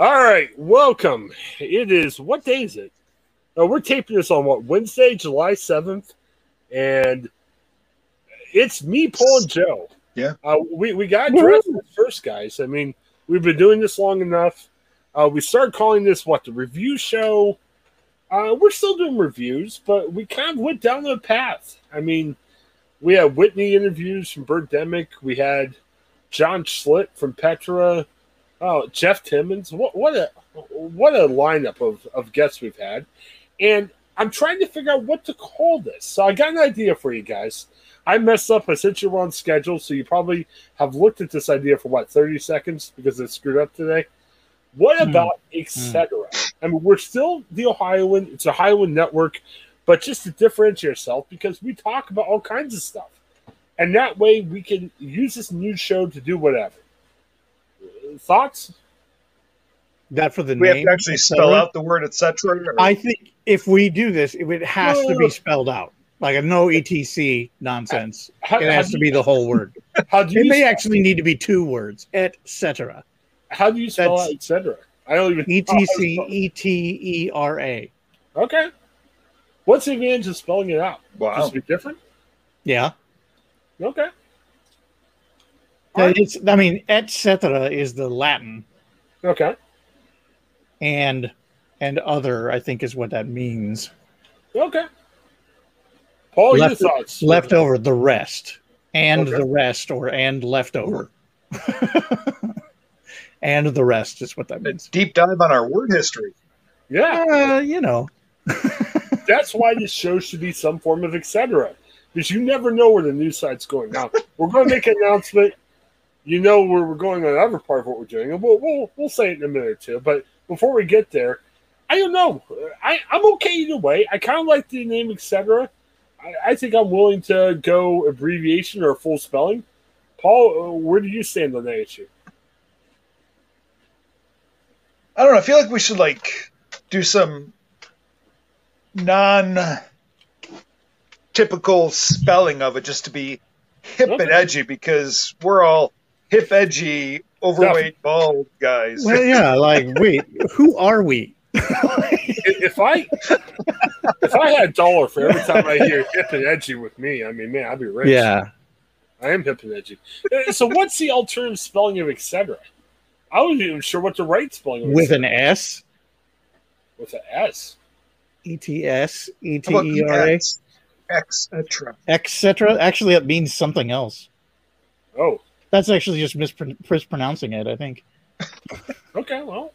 All right, welcome. It is what day is it? Oh, we're taping this on what Wednesday, July seventh, and it's me, Paul, and Joe. Yeah. Uh, we we got dressed first, guys. I mean, we've been doing this long enough. Uh, we started calling this what the review show. Uh, we're still doing reviews, but we kind of went down the path. I mean, we had Whitney interviews from Birdemic. We had John Schlitt from Petra. Oh, Jeff Timmons. What what a what a lineup of, of guests we've had. And I'm trying to figure out what to call this. So I got an idea for you guys. I messed up. I sent you on schedule, so you probably have looked at this idea for what 30 seconds because it screwed up today. What hmm. about hmm. etc.? I mean, we're still the Ohioan. It's a Ohioan network, but just to differentiate yourself because we talk about all kinds of stuff, and that way we can use this new show to do whatever. Thoughts? That for the We have to actually spell out the word etc. or- I think if we do this, it would- has to be spelled out, like a no etc nonsense. How, It has do to you- be the whole word. How do you It you may spell- actually need to be two words, etc. How do you spell That's- out etc.? I don't even E know how to T C spell- E T E R A. Okay. What's the advantage of spelling it out? wow. Just be different. Yeah. Okay. That It's, I mean, et cetera is the Latin, Okay. and and other, I think, is what that means. Okay. Paul, Left- your thoughts? Leftover, the rest, and Okay. the rest, or and leftover. and the rest is what that A means. deep dive on our word history. Yeah, Uh, you know, that's why this show should be some form of etc. Because you never know where the news site's going. Now we're going to make an announcement. You know where we're going on another part of what we're doing, and we'll we'll, we'll say it in a minute or two. But before we get there, I don't know. I I'm okay either way. I kind of like the name etc. I, I think I'm willing to go abbreviation or full spelling. Paul, uh, where do you stand on that issue? I don't know. I feel like we should like do some non typical spelling of it just to be hip and edgy because we're all hip, edgy, overweight, bald guys. well, yeah. Like, wait, who are we? if I if I had a dollar for every time I hear hip and edgy with me, I mean, man, I'd be rich. Yeah, I am hip and edgy. Uh, So, what's the alternative spelling of etc.? I wasn't even sure what the right spelling was. with an S, with an S. E T S, E T How about E R A, EX, etc. etc. Actually, that means something else. Oh, That's actually just mispron- mispronouncing it. I think okay. Well,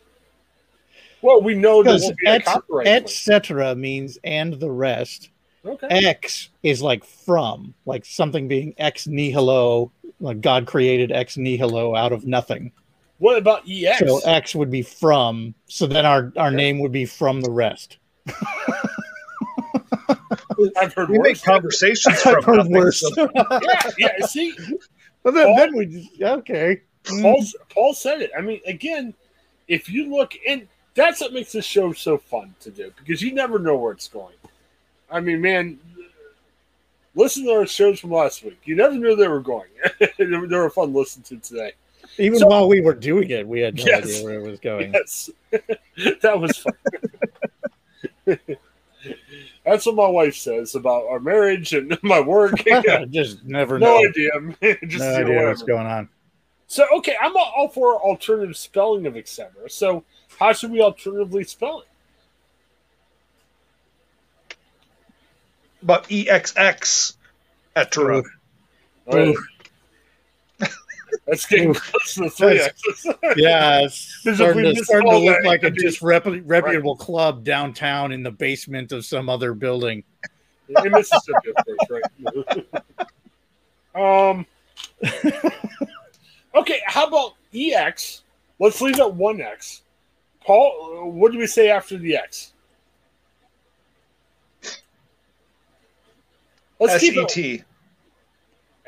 well, we know there because won't be a et, cetera means and the rest. Okay. X is like from, like something being ex nihilo, like God created ex nihilo out of nothing. What about EX? So X would be from. So then our our Yeah. name would be from the rest. I've heard We make conversations from I've heard nothing, worse. so- yeah, yeah. See, But then, Paul- then we just, okay. Paul, hmm. Paul said it. I mean, again, if you look, and that's what makes this show so fun to do because you never know where it's going. I mean, man, listen to our shows from last week. You never knew they were going. they, were, they were fun to listen to today. Even So- while we were doing it, we had no Yes. idea where it was going. Yes, that was fun. that's what my wife says about our marriage and my work. just never no know. idea. man. Just no you know, idea what's going on. So okay, I'm all all for alternative spelling of etc. So how should we alternatively spell it? But EXX, etc. All right. Ooh. That's getting close to the three That's- X's. Yeah, it's Because starting to, starting to look like a it'd just rep- reputable club downtown in the basement of some other building. In Mississippi, of course, right? um. Okay, how about EX? Let's leave it one X. Paul, uh, what do we say after the X? Let's keep it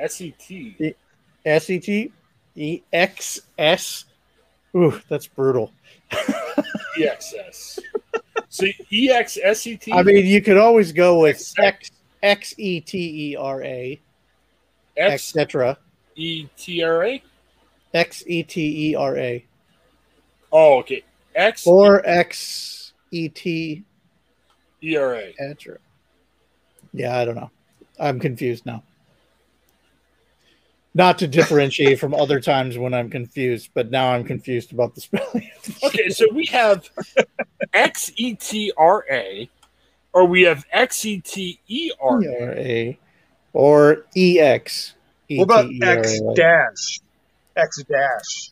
SET. SET. S E T E X S. Ooh, that's brutal. EXS. so E EXSET? I mean, you could always go with X- X E T E R A, X etc. E T R A? X E T E R A. Oh, okay. X or X E T ERA. Etcher. Yeah, I don't know. I'm confused now. Not to differentiate from other times when I'm confused, but now I'm confused about the spelling. Okay, so we have X E T R A, or we have X E T E R A. Or EX. What about X dash? X dash.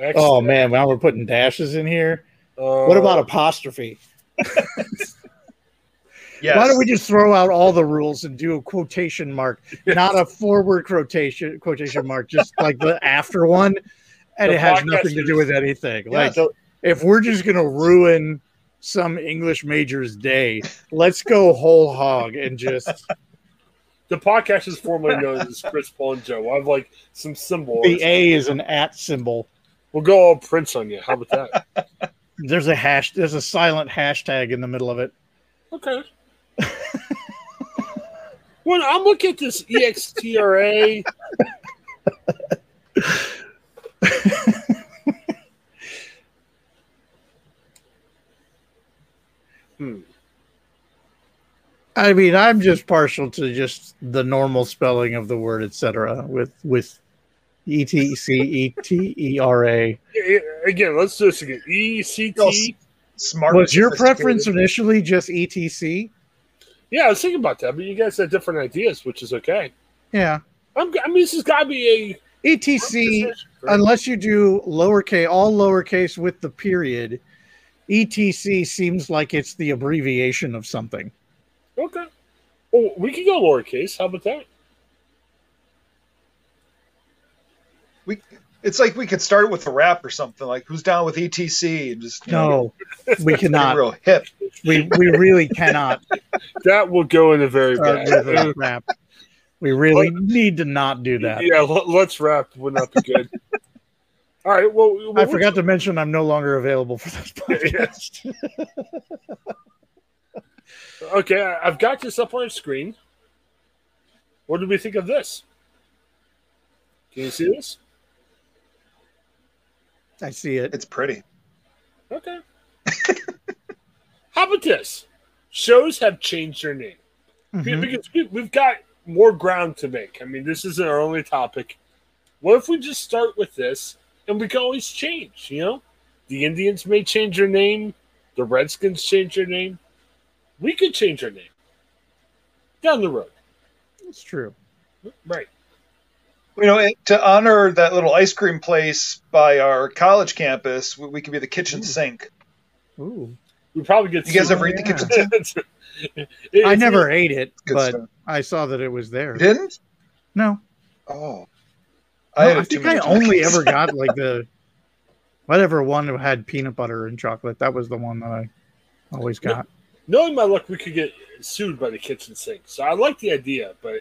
X- Oh man, now we're putting dashes in here. uh, What about apostrophe? Yes. Why don't we just throw out all the rules and do a quotation mark, not a forward quotation quotation mark, just like the after one, and The it has nothing to do with anything. Yeah, Like so- if we're just gonna ruin some English major's day, let's go whole hog and just the podcast is formerly known as Chris Paul and Joe. I have like some symbols. the A is an at symbol. We'll go all Prince on you. How about that? There's a hash. There's a silent hashtag in the middle of it. Okay. well, I'm looking at this EXTRA. hmm. I mean, I'm just partial to just the normal spelling of the word, etc. With with E T C E T E R A. Yeah, Again, let's do this again. E C Smart. Was your preference initially just E T C? Yeah, I was thinking about that, but you guys had different ideas, which is okay. Yeah, I'm, I mean, this has got to be a etc. Unless you do lowercase, all lowercase with the period, ETC seems like it's the abbreviation of something. Okay. Well, we can go lowercase. How about that? It's like we could start with a rap or something. Like who's down with ETC and just you know, No, we cannot. real hip. We we really cannot That will go in a very bad. with rap. We really need to not do that. Yeah, let, let's wrap. Would not be good. All right. Well, well I forgot to mention I'm no longer available for this podcast. Okay, I- I've got this up on the screen. What do we think of this? Can you see this? I see it. It's pretty. Okay. How about this? Shows have changed their name Mhm. because we, we've got more ground to make. I mean, this isn't our only topic. What if we just start with this and we can always change? You know, the Indians may change their name, the Redskins change their name. We could change our name down the road, It's true. right? You know, to honor that little ice cream place by our college campus, we, we could be the kitchen sink. Ooh. We probably get. You guys sued. ever eat the kitchen sink? It- I it's- never ate it, but stuff. I saw that it was there. You didn't? No, Oh, I, had I think I many only ever got like the whatever one that had peanut butter and chocolate. That was the one that I always got. knowing my luck, we could get sued by the kitchen sink. So I like the idea, but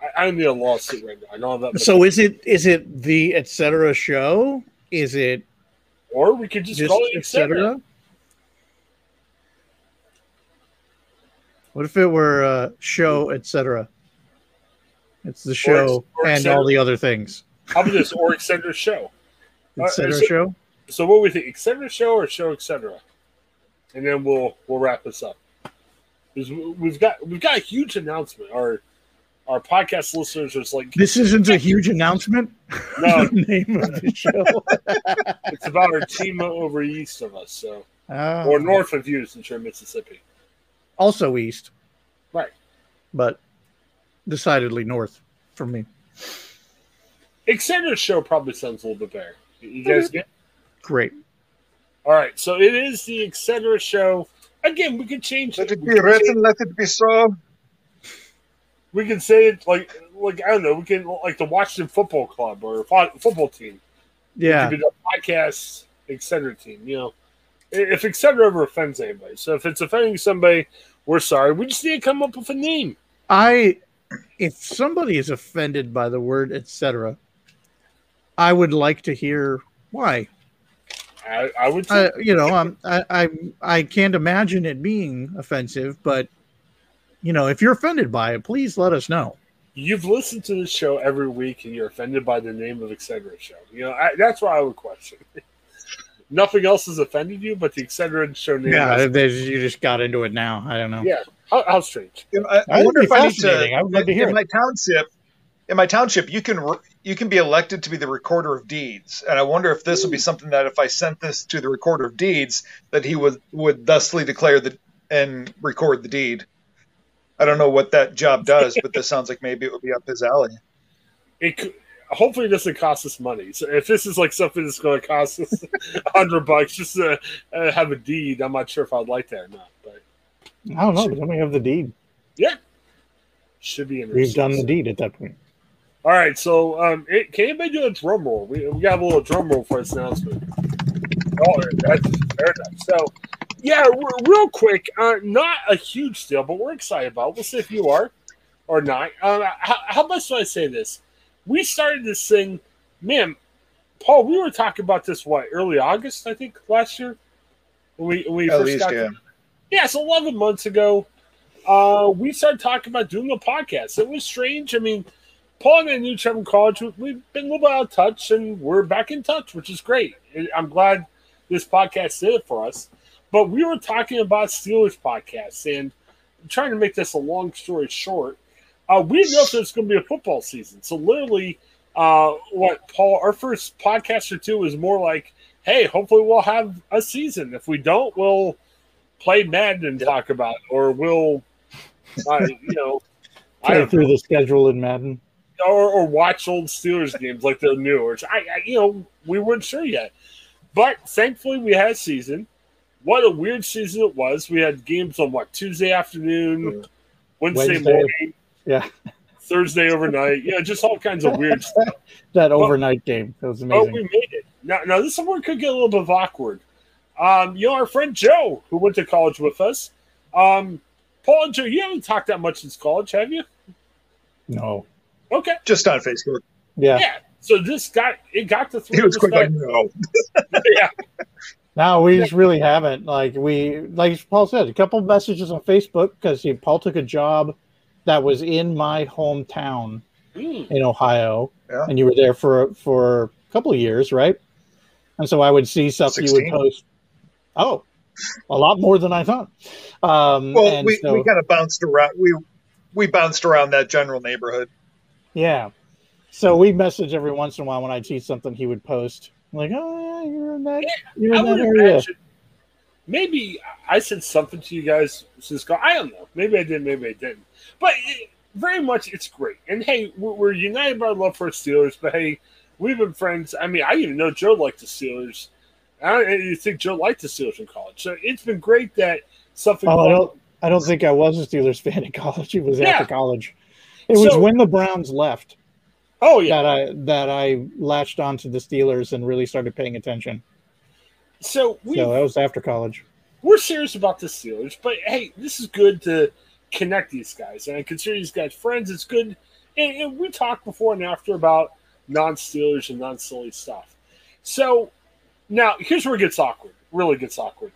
I, I need a lawsuit right now. I don't that. So is it is it the etc. show? Is it or we could just, just call it etc. What if it were uh, show etc. It's the show or and all the other things. How about this or etc. show? Uh, Etc. it- show. So what we think, etc. show or show etc. And then we'll we'll wrap this up. We- we've got we've got a huge announcement. Our our podcast listeners are just like This isn't a huge announcement. no, the name of the show. it's about our team over east of us, so Oh. or north of you since you're in Mississippi. also east, Right. but decidedly north for me. Etc. show probably sounds a little bit better. You guys mm-hmm. get Great. all right. So it is the etc. show. Again, we could change Let it. it be could, say, written, let it be so. We can say it like like I don't know. We can like the Washington Football Club or fo- football team. Yeah. It could be the podcast etc. team. You know, if etc. ever offends anybody. So if it's offending somebody, we're sorry. We just need to come up with a name. I if somebody is offended by the word etc., I would like to hear why. I, I would uh, say I, you know, I'm, I I I can't imagine it being offensive, but you know, if you're offended by it, please let us know. you've listened to this show every week and you're offended by the name of etc. show. You know, I, that's why I would question. nothing else has offended you, but the Excedrin show name. Yeah, has- you just got into it now. I don't know. yeah. How, how strange. You know, I, I wonder if I need to. I would love to hear in it. my township, in my township, you can re- you can be elected to be the recorder of deeds, and I wonder if this would be something that if I sent this to the recorder of deeds, that he would would thusly declare the and record the deed. I don't know what that job does, but this sounds like maybe it would be up his alley. It could, hopefully it doesn't cost us money. So if this is like something that's going to cost us a hundred bucks just to uh, have a deed, I'm not sure if I'd like that or not. But I don't know, but then we have the deed. Yeah, should be interesting. We've done the deed at that point. All right, so um, it, can anybody do a drum roll? We, we got a little drum roll for this announcement. Oh, that's fair enough. So, yeah, real quick, uh, not a huge deal, but we're excited about. it. We'll see if you are or not. Uh, how, how much do I say this? We started this thing, man. Paul, we were talking about this what early August, I think, last year when we we At first least, got yeah. yeah, it's 11 months ago. Uh, we started talking about doing a podcast. It was strange. I mean, Paul and I knew each other in college. We- We've been a little bit out of touch, and we're back in touch, which is great. I'm glad this podcast did it for us. But we were talking about Steelers podcasts, and I'm trying to make this a long story short. Uh, we didn't know if there's going to be a football season. So literally, uh, what Paul, our first podcast or two was more like, "Hey, hopefully we'll have a season. If we don't, we'll play Madden and talk about, it, or we'll, uh, you know, Play through the schedule in Madden. or, or watch old Steelers games like they're new. Or I, I, you know, we weren't sure yet. But thankfully, we had a season. What a weird season it was. We had games on what Tuesday afternoon, Wednesday, Wednesday. morning, Yeah, Thursday overnight. Yeah, just all kinds of weird stuff. that overnight game. That was Oh, amazing. we made it. Now, now this one could get a little bit awkward. Um, you know, our friend Joe, who went to college with us. Um, Paul and Joe, you haven't talked that much since college, have you? no. Okay. Just on Facebook. Yeah. Yeah. So this got it got to three. He was quick like, no. yeah. No, we just really haven't. Like we, like Paul said, a couple messages on Facebook because Paul took a job that was in my hometown Mm. in Ohio, Yeah. and you were there for for a couple of years, right? And so I would see stuff you would post. Oh, a lot more than I thought. Um, Well, and we, so, we kind of bounced around. We we bounced around that general neighborhood. yeah. So we message every once in a while when I'd see something he would post. Like, oh yeah, you're in that, you're I that would area. imagine maybe I said something to you guys since go. I don't know. Maybe I did. Maybe I didn't. But it, very much, it's great. And hey, we're, we're united by our love for Steelers. But hey, we've been friends. I mean, I even know Joe liked the Steelers. I think Joe liked the Steelers in college. So it's been great that something. Oh, I don't. I don't think I was a Steelers fan in college. It was Yeah. after college. It was So- when the Browns left oh yeah. that I that I latched onto the Steelers and really started paying attention. So we So that was after college. we're serious about the Steelers, but hey, this is good to connect these guys, and I consider these guys friends. It's good, and, and we talked before and after about non-Steelers and non-silly stuff. So now here's where it gets awkward. Really gets awkward.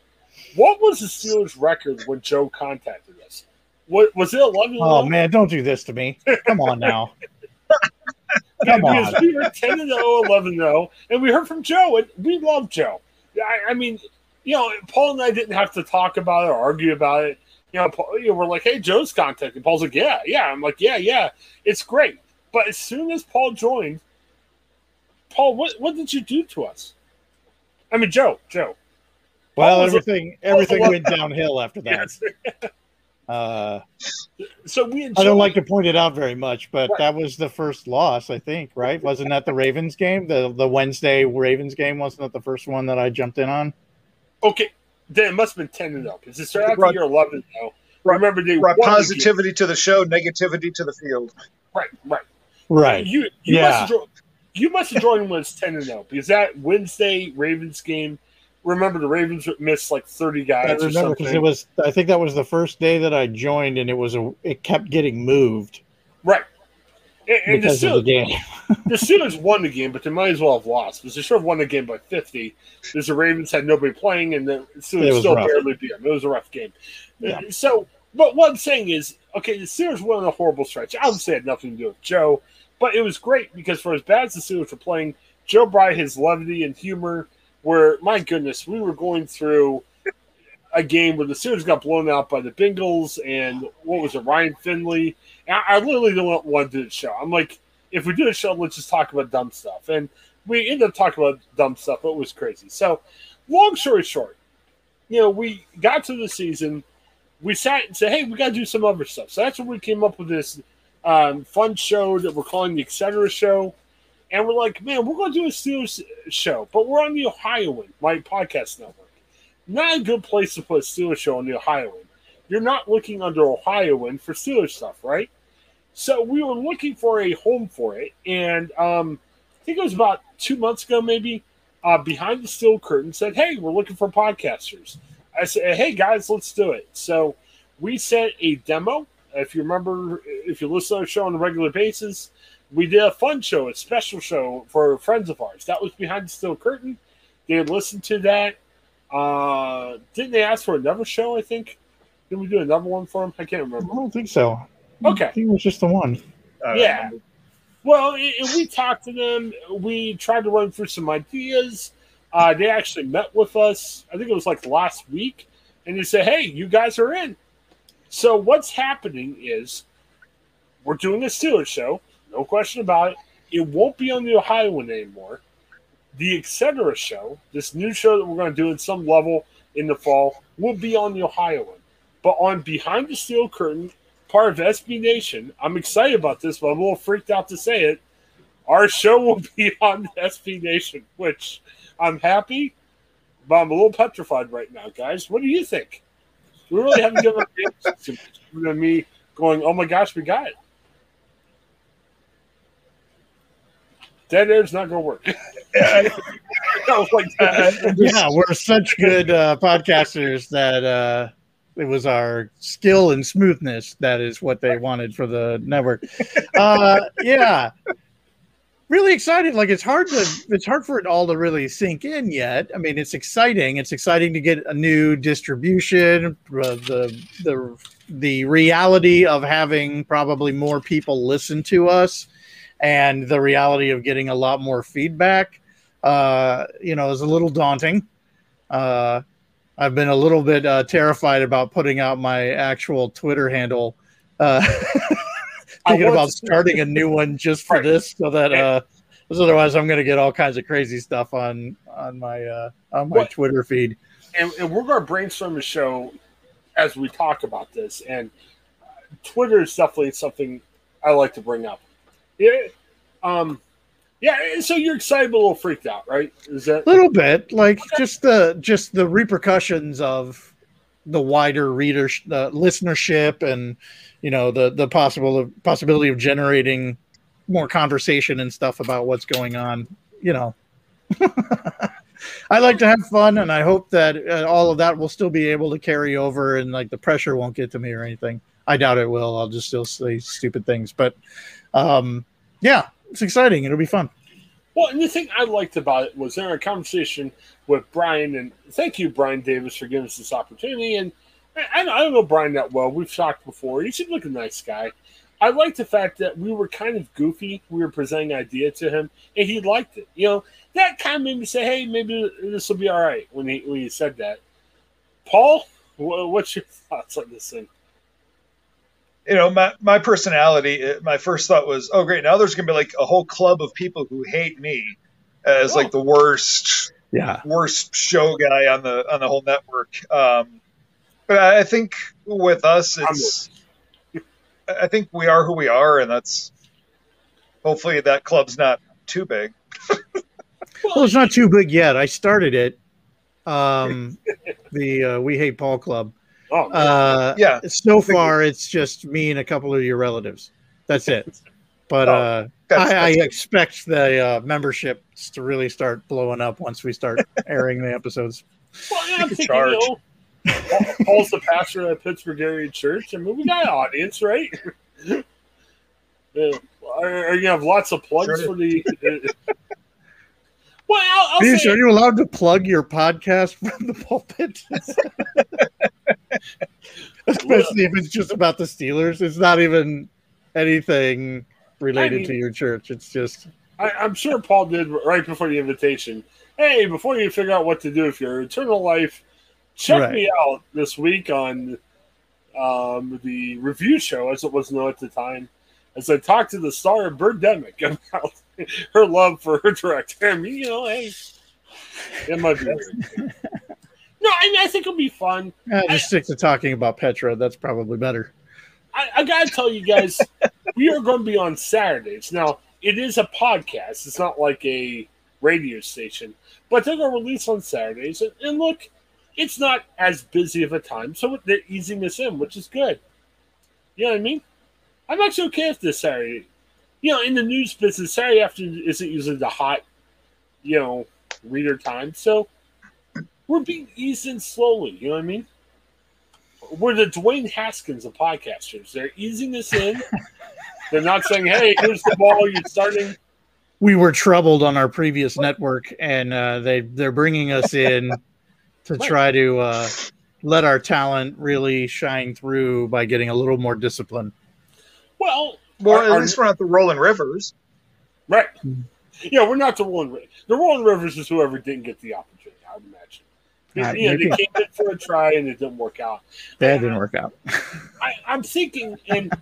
What was the Steelers' record when Joe contacted us? What was it? Eleven. Oh man, don't do this to me. Come on now. Come on. because we were 10 and 0, 11 0, and we heard from Joe, and we love Joe. I, I mean, you know, Paul and I didn't have to talk about it or argue about it. You know, Paul, you know, we're like, hey, Joe's contacting. Paul's like, yeah, yeah. I'm like, yeah, yeah. It's great. But as soon as Paul joined, Paul, what, what did you do to us? I mean, Joe, Joe. Well, everything everything went downhill after that. Yes. Uh, so we and I don't like to point it out very much, but Right. that was the first loss, I think. Right? Wasn't that the Ravens game? The the Wednesday Ravens game wasn't that the first one that I jumped in on? okay, then it must have been 10 and 0 because it started out the Brought- year 11 and 0. Remember, they Brought won the positivity to the show, negativity to the field. Right, right. Right. You you Yeah. must have you must have joined when it's ten and zero because that Wednesday Ravens game. Remember the Ravens missed like thirty guys I remember because it was. I think that was the first day that I joined, and it was a. It kept getting moved right. And, and the, because of the Steelers, game. the Steelers won the game, but they might as well have lost because they should have won the game by fifty. Because the Ravens had nobody playing, and the Steelers still rough. barely beat them. It was a rough game. Uh, yeah. So, but what I'm saying is, okay, the Steelers went on a horrible stretch. Obviously, it had nothing to do with Joe, but it was great because for as bad as the Steelers were playing, Joe brought his levity and humor where my goodness, we were going through a game where the Steelers got blown out by the Bengals and what was it, Ryan Finley. I, I literally don't want to do the show. I'm like, if we do a show, let's just talk about dumb stuff. And we ended up talking about dumb stuff, but it was crazy. So, long story short, you know, we got to the season, we sat and said, hey, we got to do some other stuff. So that's when we came up with this um, fun show that we're calling the Etc. Show. And we're like, man, we're going to do a Steelers show, but we're on the Ohioan, my podcast network. Not a good place to put a Steelers show on the Ohioan. You're not looking under Ohioan for Steelers stuff, right? So we were looking for a home for it. And um, I think it was about two months ago, maybe, uh, Behind the Steel Curtain said, hey, we're looking for podcasters. I said, hey, guys, let's do it. So we sent a demo. If you remember, if you listen to our show on a regular basis, we did a fun show, a special show for friends of ours. That was behind the steel curtain. They had listened to that. Uh, didn't they ask for another show? I think. Did we do another one for them? I can't remember. I don't think so. Okay, I think it was just the one. yeah. Well, it, we talked to them. We tried to run through some ideas. Uh, they actually met with us. I think it was like last week, and they said, "Hey, you guys are in." So what's happening is we're doing a Steelers show. No question about it. It won't be on the Ohioan anymore. The Etc. show, this new show that we're going to do in some level in the fall, will be on the Ohioan. But on Behind the Steel Curtain, part of SB Nation, I'm excited about this, but I'm a little freaked out to say it. Our show will be on SB Nation, which I'm happy, but I'm a little petrified right now, guys. What do you think? We really haven't given to me going, oh my gosh, we got it. Dead air's not going to work. like, yeah, we're such good uh, podcasters that uh, it was our skill and smoothness that is what they wanted for the network. Uh, yeah, really excited. Like it's hard to it's hard for it all to really sink in yet. I mean, it's exciting. It's exciting to get a new distribution. Uh, the the the reality of having probably more people listen to us and the reality of getting a lot more feedback, uh, you know, is a little daunting. Uh, I've been a little bit uh, terrified about putting out my actual Twitter handle. Uh, thinking about starting a new one just for this, so that uh, because otherwise I'm going to get all kinds of crazy stuff on on my uh, on my what? Twitter feed. And, and we're going to brainstorm a show as we talk about this. And Twitter is definitely something I like to bring up. Yeah. Um, yeah. So you're excited, but a little freaked out, right? Is that a little bit like okay. just the just the repercussions of the wider reader uh, listenership and you know the the possible possibility of generating more conversation and stuff about what's going on you know i like to have fun and i hope that uh, all of that will still be able to carry over and like the pressure won't get to me or anything i doubt it will i'll just still say stupid things but um yeah, it's exciting. It'll be fun. Well, and the thing I liked about it was in our conversation with Brian, and thank you, Brian Davis, for giving us this opportunity. And I, don't know Brian that well. We've talked before. He seemed like a nice guy. I like the fact that we were kind of goofy. We were presenting idea to him, and he liked it. You know, that kind of made me say, "Hey, maybe this will be all right." When he when he said that, Paul, what's your thoughts on this thing? You know, my, my personality, uh, my first thought was, oh, great. Now there's going to be like a whole club of people who hate me as oh. like the worst, yeah, worst show guy on the, on the whole network. Um, but I think with us, it's, I think we are who we are. And that's hopefully that club's not too big. well, it's not too big yet. I started it. Um, the, uh, We Hate Paul Club Oh, uh, yeah. So far, it's just me and a couple of your relatives. That's it. But oh, uh, that's, I, that's I expect the uh, memberships to really start blowing up once we start airing the episodes. Well, yeah, I'm thinking, charge. you know, Paul's the pastor at Pittsburgh area church. I mean, we got an audience, right? yeah. Are, you have lots of plugs sure. for the? Uh, well, I'll, I'll say, are you allowed to plug your podcast from the pulpit? Especially if it's just about the Steelers. It's not even anything related I mean, to your church. It's just I, I'm sure Paul did right before the invitation. Hey, before you figure out what to do with your eternal life, check Right. me out this week on um, the review show, as it was known at the time, as I talked to the star of Birdemic about her love for her director. I mean, you know, hey, it might be. No, I mean, I think it'll be fun. Uh, just stick to talking about Petra. That's probably better. I, I gotta tell you guys, we are going to be on Saturdays. Now, it is a podcast. It's not like a radio station, but they're going to release on Saturdays. And, and look, it's not as busy of a time, so they're easing us in, which is good. You know what I mean? I'm actually okay with this Saturday. You know, in the news business, Saturday afternoon isn't usually the hot, you know, reader time. So we're being eased in slowly. You know what I mean? We're the Dwayne Haskins of podcasters. They're easing us in. They're not saying, "Hey, here's the ball. You're starting." We were troubled on our previous network, and uh, they they're bringing us in to try to uh, let our talent really shine through by getting a little more discipline. Well, Well, our- at our- least we're not the Rolling Rivers. right. Yeah, we're not the Rolling Rivers. The Rolling Rivers is whoever didn't get the opportunity. I would imagine. Uh, you know, they came in for a try and it didn't work out. That didn't work out. I, I'm thinking, and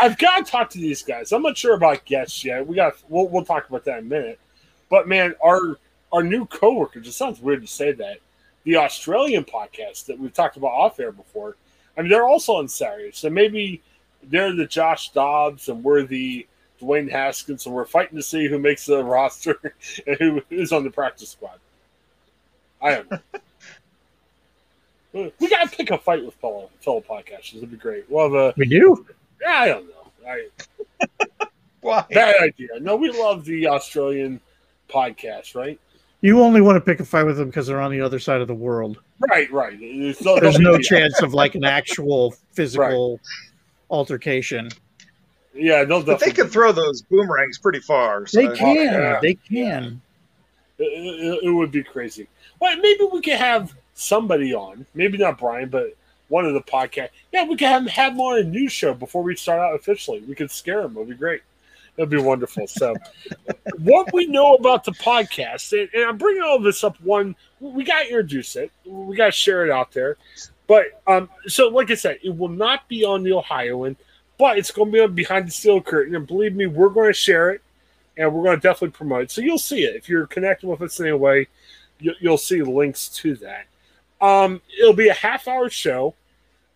I've got to talk to these guys. I'm not sure about guests yet. We got we'll, we'll talk about that in a minute. But man, our our new coworkers. It sounds weird to say that. The Australian podcast that we've talked about off air before. I mean, they're also on Saturdays, so maybe they're the Josh Dobbs and we're the Dwayne Haskins, and we're fighting to see who makes the roster and who is on the practice squad. I don't know. We gotta pick a fight with fellow fellow podcasters. It'd be great. We'll have a We do. yeah, I don't know. I, Why? bad idea. No, we love the Australian podcast, right? You only want to pick a fight with them because they're on the other side of the world. Right, right. There's no, There's no chance of like an actual physical altercation. Yeah, no, But they can throw those boomerangs pretty far. So They can. yeah. They can. It, it- it would be crazy. Well, maybe we could have somebody on. Maybe not Brian, but one of the podcast. Yeah, we could have him have him on a news show before we start out officially. We could scare him. It'd be great. It'd be wonderful. So, what we know about the podcast, and, and I'm bringing all this up. One, we got to introduce it. We got to share it out there. But um, so, like I said, it will not be on the Ohioan, but it's going to be on behind the steel curtain. And believe me, we're going to share it, and we're going to definitely promote it. So you'll see it if you're connected with us in any way. You, you'll see links to that. Um, it'll be a half hour show.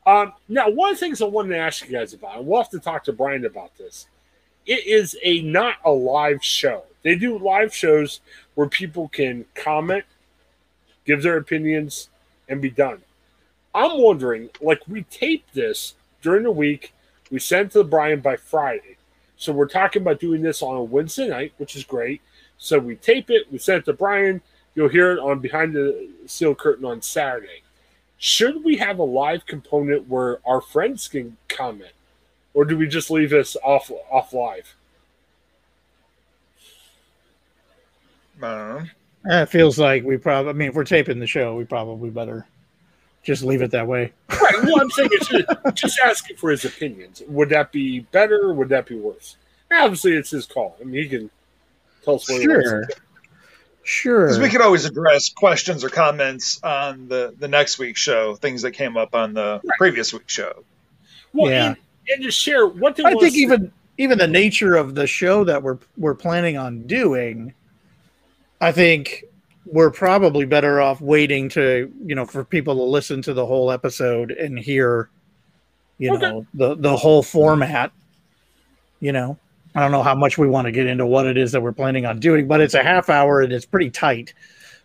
Um, now, one of the things I wanted to ask you guys about, and we'll have to talk to Brian about this. It is a not a live show. They do live shows where people can comment, give their opinions, and be done. I'm wondering, like, we tape this during the week, we send to Brian by Friday. So we're talking about doing this on a Wednesday night, which is great. So we tape it, we send it to Brian. You'll hear it on Behind the Steel Curtain on Saturday. Should we have a live component where our friends can comment, or do we just leave this off off live? I don't know. Eh, It feels like we probably. I mean, if we're taping the show, we probably better just leave it that way. Right. Well, I'm saying it's just, just asking for his opinions. Would that be better? or Would that be worse? Obviously, it's his call. I mean, he can tell us what he wants. Sure. Sure. Because we could always address questions or comments on the, the next week's show, things that came up on the previous week's show. Well, Yeah. and, and just share what they I think even even the nature of the show that we're we're planning on doing, I think we're probably better off waiting to you know for people to listen to the whole episode and hear, you Okay. know, the the whole format. You know, I don't know how much we want to get into what it is that we're planning on doing, but it's a half hour and it's pretty tight,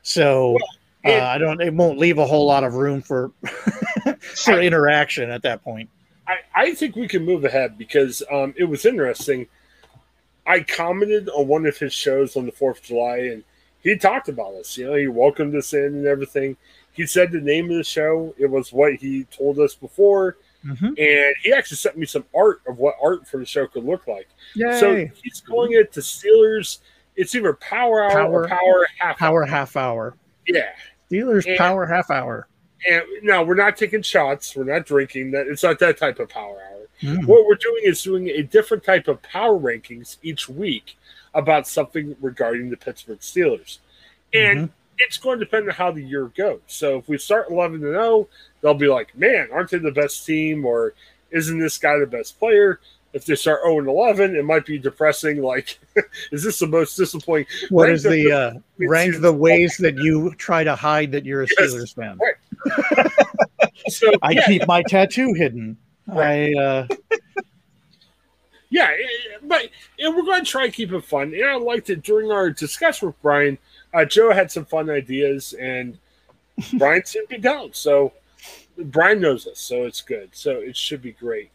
so. Uh, I don't. It won't leave a whole lot of room for for interaction at that point. I, I think we can move ahead because um, it was interesting. I commented on one of his shows on the Fourth of July, and he talked about us. You know, he welcomed us in and everything. He said the name of the show. It was what he told us before, Mm-hmm. and he actually sent me some art of what art for the show could look like. Yay! So he's calling it the Steelers. It's either Power Hour or Power- Power Half Hour. power half hour. Yeah. Steelers And- power half hour. And no, we're not taking shots. We're not drinking. That it's not that type of power hour. Mm. What we're doing is doing a different type of power rankings each week about something regarding the Pittsburgh Steelers. And mm-hmm. It's going to depend on how the year goes. So if we start 11 to 0, they'll be like, man, aren't they the best team? Or isn't this guy the best player? If they start 0 and 11, it might be depressing. Like, is this the most disappointing? What rank is the, uh, rank the ways that you try to hide that you're a yes. Steelers fan? Right. so, I yeah. keep my tattoo hidden. Right. I uh, yeah, but and we're going to try and keep it fun. And I liked it during our discussion with Brian. Uh, Joe had some fun ideas, and Brian seemed to be down. So Brian knows us, so it's good. So it should be great.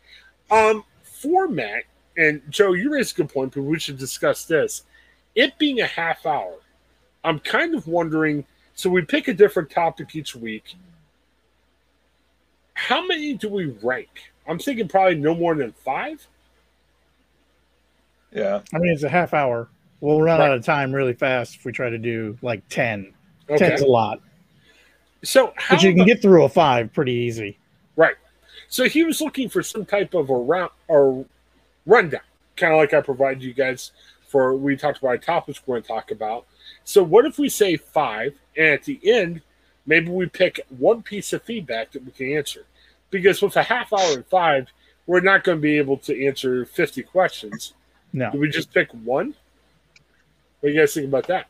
Um, format and Joe, you raised a good point, but we should discuss this. It being a half hour, I'm kind of wondering. So we pick a different topic each week. How many do we rank? I'm thinking probably no more than five. Yeah. I mean, it's a half hour. We'll run right. out of time really fast if we try to do like 10. Okay. 10's a lot. So, but you can get through a five pretty easy. Right. So he was looking for some type of a round or rundown, kind of like I provided you guys for. We talked about our topics we're going to talk about. So what if we say five, and at the end, maybe we pick one piece of feedback that we can answer? Because with a half hour and five, we're not going to be able to answer fifty questions. No. Do we just pick one? What do you guys think about that?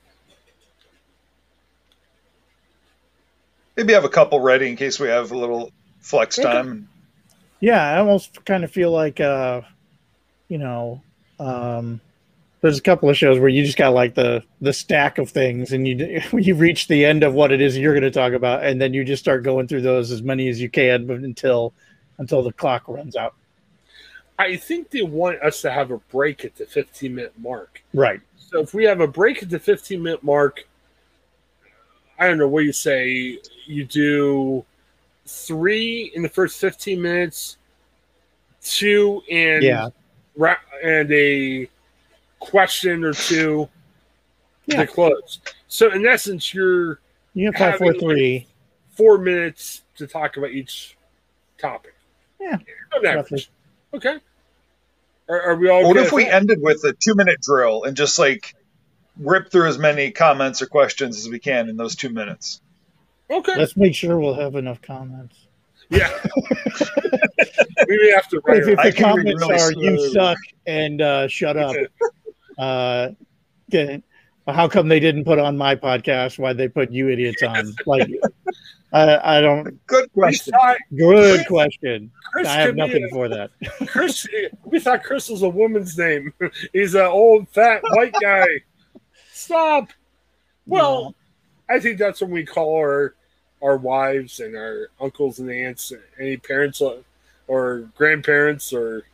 Maybe have a couple ready in case we have a little flex okay. time. Yeah, I almost kind of feel like, uh, you know, um, there's a couple of shows where you just got like the the stack of things, and you you reach the end of what it is you're going to talk about, and then you just start going through those as many as you can until until the clock runs out. I think they want us to have a break at the 15 minute mark. Right. So if we have a break at the 15 minute mark, I don't know what you say. You do three in the first 15 minutes, two and yeah, and a question or two yeah. to close. So in essence, you're you have five, four, three, like four minutes to talk about each topic. Yeah, Okay. Are, are we all? What if we that? ended with a two minute drill and just like rip through as many comments or questions as we can in those two minutes? Okay. Let's make sure we'll have enough comments. Yeah. we may have to write. If, if the comments really are "you suck" and uh, "shut up," uh, how come they didn't put on my podcast? Why they put you idiots on? Like, I, I don't. Good question. Good Chris, question. Chris I have nothing a, for that. Chris, we thought Chris was a woman's name. He's an old fat white guy. Stop. Well, I think that's when we call our our wives and our uncles and aunts, any parents or grandparents or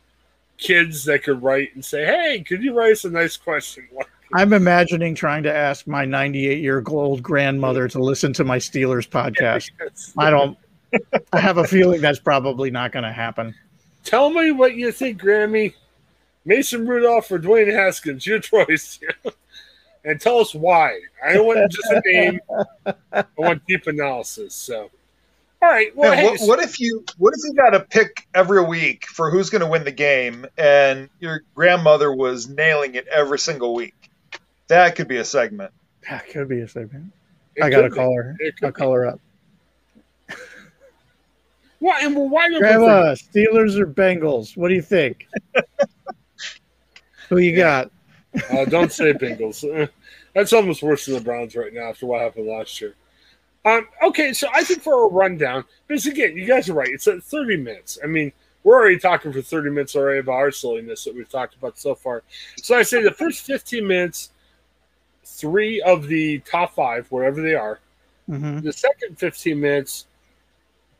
kids that could write and say, "Hey, could you write us a nice question?" I'm imagining trying to ask my 98 year old grandmother to listen to my Steelers podcast. I don't. I have a feeling that's probably not going to happen. Tell me what you think, Grammy. Mason Rudolph or Dwayne Haskins, your choice. and tell us why. I don't want just a name. I want deep analysis. So, all right. Well, hey, what, what, if you what if you got to pick every week for who's going to win the game, and your grandmother was nailing it every single week? That could be a segment. That could be a segment. It I gotta call her. I'll call her up. Well, and we're wide open. Grandma, for- Steelers or Bengals? What do you think? Who you got? Uh, don't say Bengals. That's almost worse than the Browns right now after what happened last year. Um, okay, so I think for a rundown, because again, you guys are right. It's at 30 minutes. I mean, we're already talking for 30 minutes already about our silliness that we've talked about so far. So I say the first 15 minutes, three of the top five, wherever they are. Mm-hmm. The second 15 minutes,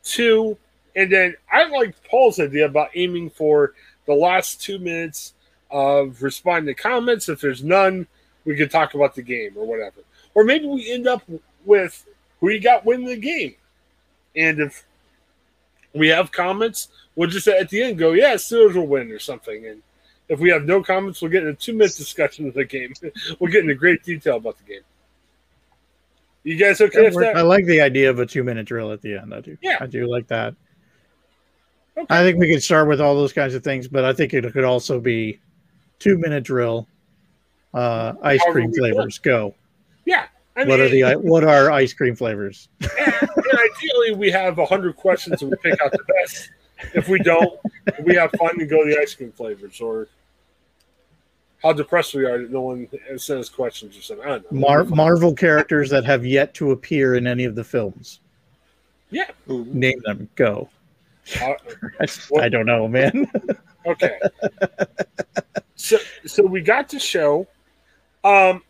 two. And then I like Paul's idea about aiming for the last two minutes of responding to comments. If there's none, we could talk about the game or whatever. Or maybe we end up with who you got winning the game. And if we have comments, we'll just at the end go, yeah, Steelers will win or something. And if we have no comments, we'll get in a two minute discussion of the game. we'll get into great detail about the game. You guys okay with that? I like the idea of a two minute drill at the end. I do. Yeah. I do like that. Okay. I think we could start with all those kinds of things, but I think it could also be two minute drill, uh, ice However cream flavors. Go. Yeah. I What are the what are ice cream flavors? and, and ideally, we have 100 questions and we pick out the best. If we don't, we have fun and go to the ice cream flavors or how depressed we are that no one sent us questions or something. I don't know. Mar- Marvel characters that have yet to appear in any of the films. Yeah. Name them. Go. Uh, I, I don't know, man. okay. so, so we got to show um,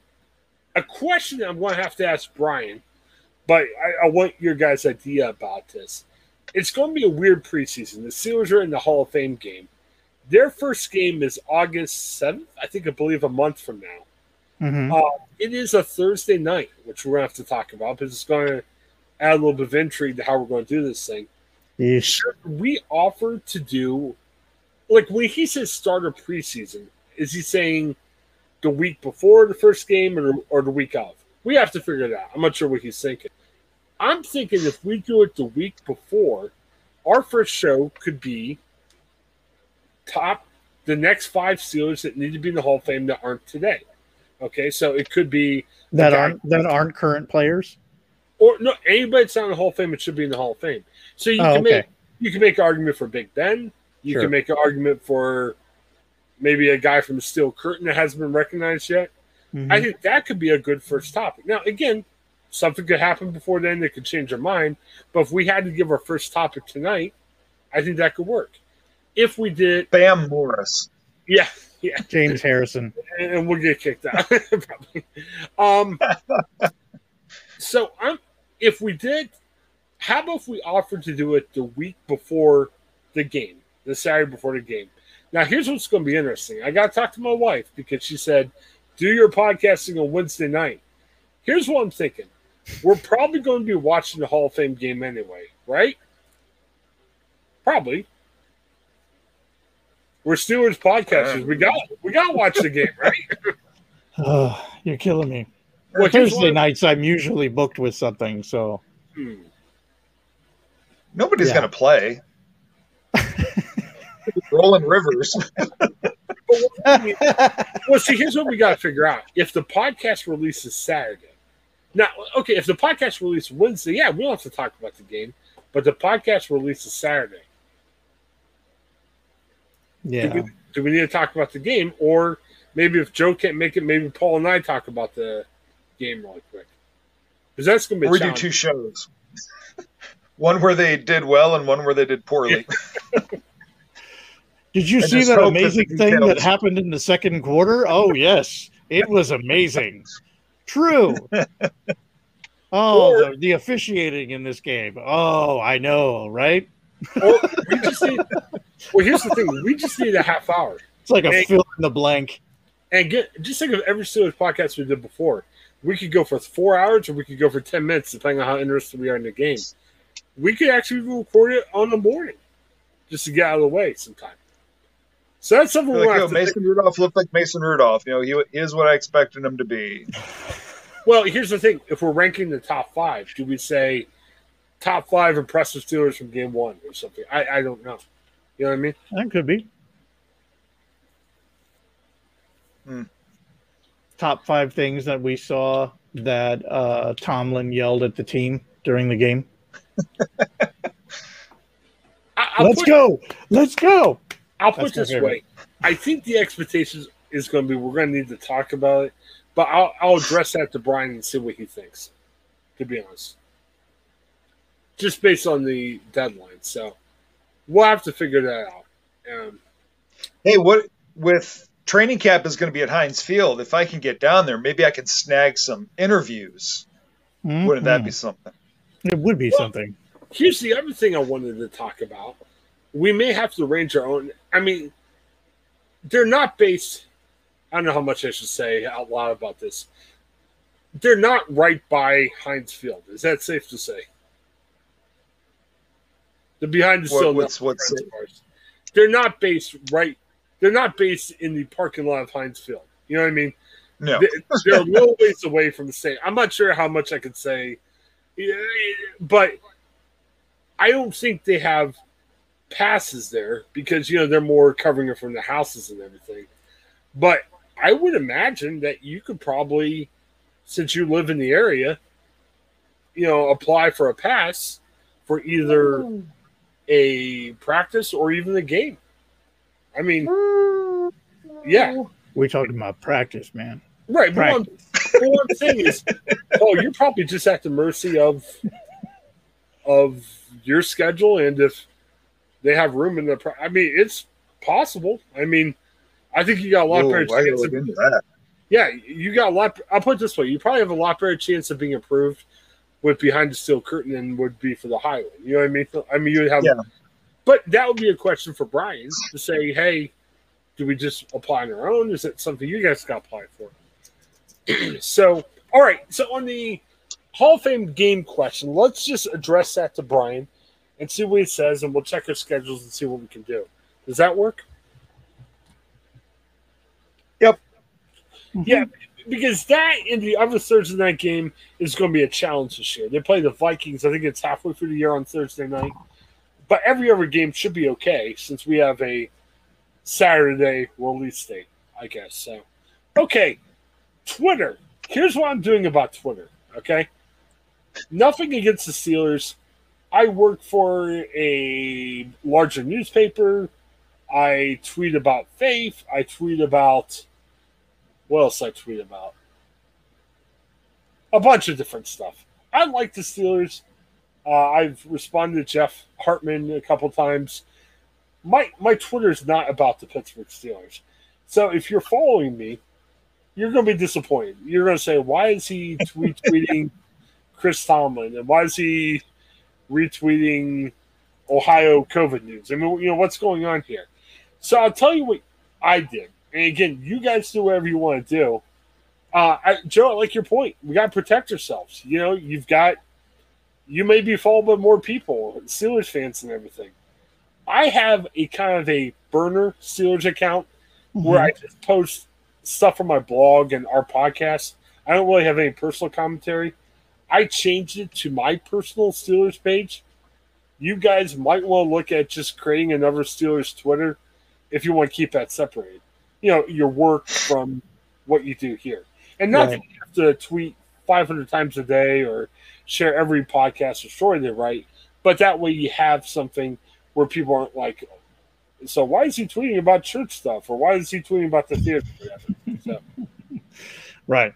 a question I'm going to have to ask Brian, but I, I want your guys' idea about this. It's going to be a weird preseason. The Steelers are in the Hall of Fame game. Their first game is August 7th, I think, I believe a month from now. Mhm. Uh, it is a Thursday night, which we're going to have to talk about because it's going to add a little bit of intrigue to how we're going to do this thing. Yeesh. We offer to do, like, when he says start a preseason, is he saying the week before the first game or, or the week of? We have to figure it out. I'm not sure what he's thinking. I'm thinking if we do it the week before, our first show could be top the next five Steelers that need to be in the Hall of Fame that aren't today. Okay, so it could be That aren't that aren't current players. or no anybody that's not in the Hall of Fame, it should be in the Hall of Fame. So you Oh, can okay. make you can make an argument for Big Ben. You Sure. can make an argument for maybe a guy from the Steel Curtain that hasn't been recognized yet. Mhm. I think that could be a good first topic. Now, again, something could happen before then that could change our mind. But if we had to give our first topic tonight, I think that could work. If we did, Bam Morris. yeah, yeah, James Harrison. and, and we'll get kicked out. Um, so I'm if we did, how about if we offered to do it the week before the game, the Saturday before the game? Now here's what's going to be interesting. I got to talk to my wife because she said, "Do your podcasting on Wednesday night." Here's what I'm thinking: We're probably going to be watching the Hall of Fame game anyway, right? Probably. We're Steelers podcasters. We got we got to watch the game, right? Oh, you're killing me. Well, Thursday nights, I'm usually booked with something, so Hmm. Nobody's Yeah. going to play. Rolling Rivers. Well, see, here's what we got to figure out. If the podcast releases Saturday, now, okay, if the podcast releases Wednesday, yeah, we don't have to talk about the game, but the podcast releases Saturday. Do, yeah. we, do we need to talk about the game, or maybe if Joe can't make it, maybe Paul and I talk about the game really quick? Because that's going to be we do two shows. One where they did well and one where they did poorly. Did you I see that hope that the amazing thing that happened in the second quarter? Oh yes, it was amazing. True. Oh, the, the officiating in this game. Oh, I know, right? Or we just need. Well, here's the thing: we just need a half hour. It's like a Hey. fill in the blank. And get just think of every Steelers podcast we did before. We could go for four hours or we could go for ten minutes, depending on how interested we are in the game. We could actually record it on the morning, just to get out of the way sometime. So that's something Like, we'll you know, have to think- Mason Rudolph looked like Mason Rudolph. You know, he, he is what I expected him to be. Well, here's the thing: if we're ranking the top five, do we say top five impressive Steelers from Game One or something? I, I don't know. You know what I mean? That could be. Hmm. Top five things that we saw that uh, Tomlin yelled at the team during the game. I, Let's put- go! Let's go! I'll put this favorite. way. I think the expectations is going to be we're going to need to talk about it, but I'll, I'll address that to Brian and see what he thinks. To be honest, just based on the deadline, so we'll have to figure that out. Um, Hey, what with training camp is going to be at Heinz Field? If I can get down there, maybe I can snag some interviews. Wouldn't that be something? Mhm. It would be Well- something. here's the other thing I wanted to talk about. We may have to arrange our own. I mean, they're not based. I don't know how much I should say out loud about this. They're not right by Heinz Field. Is that safe to say? The behind the What- what's- what's friends of ours. They're not based right. They're not based in the parking lot of Heinz Field. You know what I mean? No. They- they're a little ways away from the state. I'm not sure how much I could say, but I don't think they have passes there because you know they're more covering it from the houses and everything. But I would imagine that you could probably, since you live in the area, you know, apply for a pass for either mm. a practice or even a game. I mean, mm. yeah. We talking about practice, man. Right. But what but what I'm saying is, oh, you're probably just at the mercy of of your schedule, and if they have room in the, pra- I mean, it's possible. I mean, I think you got a lot Ooh, better chance. Of, that. yeah, you got a lot. I'll put it this way: you probably have a lot better chance of being approved with behind the steel curtain than would be for the Highland. You know what I mean? I mean, you would have, Yeah. but that would be a question for Brian to say, "Hey, do we just apply on our own? Is it something you guys got applied for?" so, all right. So on the Hall of Fame game question, let's just address that to Brian and see what he says, and we'll check our schedules and see what we can do. Does that work? Yep. Yeah, because that in the other Thursday night game is going to be a challenge this year. They play the Vikings. I think it's halfway through the year on Thursday night. But every other game should be okay since we have a Saturday release date, I guess. So, okay, Twitter. Here's what I'm doing about Twitter. Okay, nothing against the Steelers. I work for a larger newspaper. I tweet about faith. I tweet about what else I tweet about? A bunch of different stuff. I like the Steelers. Uh, I've responded to Jeff Hartman a couple times. My my Twitter is not about the Pittsburgh Steelers. So if you're following me, you're going to be disappointed. You're going to say, "Why is he tweet tweeting Chris Tomlin and why is he retweeting Ohio COVID news? I mean, you know what's going on here." So I'll tell you what I did. And again, you guys do whatever you want to do. Uh, I, Joe, I like your point. We got to protect ourselves. You know, you've got, you may be followed by more people, Steelers fans and everything. I have a kind of a burner Steelers account where I just post stuff from my blog and our podcast. I don't really have any personal commentary. I changed it to my personal Steelers page. You guys might want to look at just creating another Steelers Twitter if you want to keep that separated. You know, your work from what you do here. And not that you have to tweet 500 times a day or share every podcast or story they write, but that way you have something where people aren't like, so why is he tweeting about church stuff or why is he tweeting about the theater? So, Right.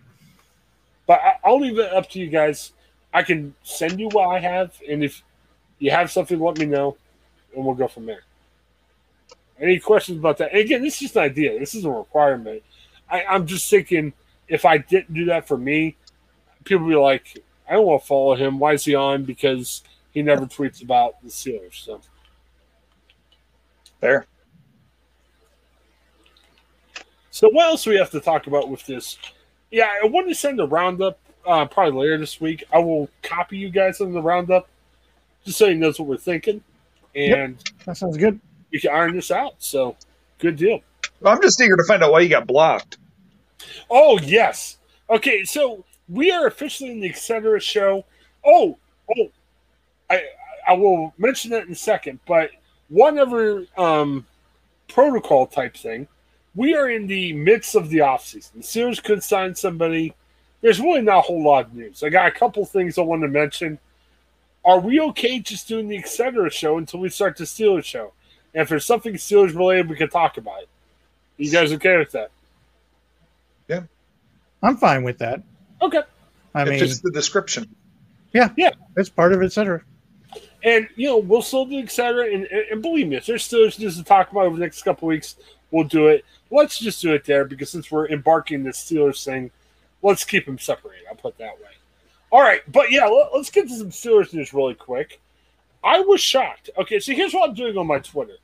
But I, I'll leave it up to you guys. I can send you what I have, and if you have something, let me know, and we'll go from there. Any questions about that? And again, this is just an idea. This is a requirement. I, I'm just thinking if I didn't do that for me, people would be like, I don't want to follow him. Why is he on? Because he never tweets about the Steelers. So There. So what else do we have to talk about with this? Yeah, I want to send a roundup uh, probably later this week. I will copy you guys on the roundup just so you knows what we're thinking, and That sounds good. we can iron this out. So good deal. Well, I'm just eager to find out why you got blocked. Oh yes. Okay, so we are officially in the Etc. show. Oh, oh, I I will mention that in a second. But one other um, protocol type thing. We are in the midst of the offseason. The Steelers could sign somebody. There's really not a whole lot of news. I got a couple things I want to mention. Are we okay just doing the Etc. show until we start the Steelers show? And if there's something Steelers related, we can talk about it. You guys okay with that? Yeah. I'm fine with that. Okay. I it mean, fits the description. Yeah. Yeah. It's part of it, et cetera. And you know, we'll still do et cetera. And, and, and believe me, if there's still news to talk about over the next couple weeks, we'll do it. Let's just do it there because since we're embarking this Steelers thing, let's keep them separated. I'll put that way. All right, but yeah, let, us get to some Steelers news really quick. I was shocked. Okay, so here's what I'm doing on my Twitter.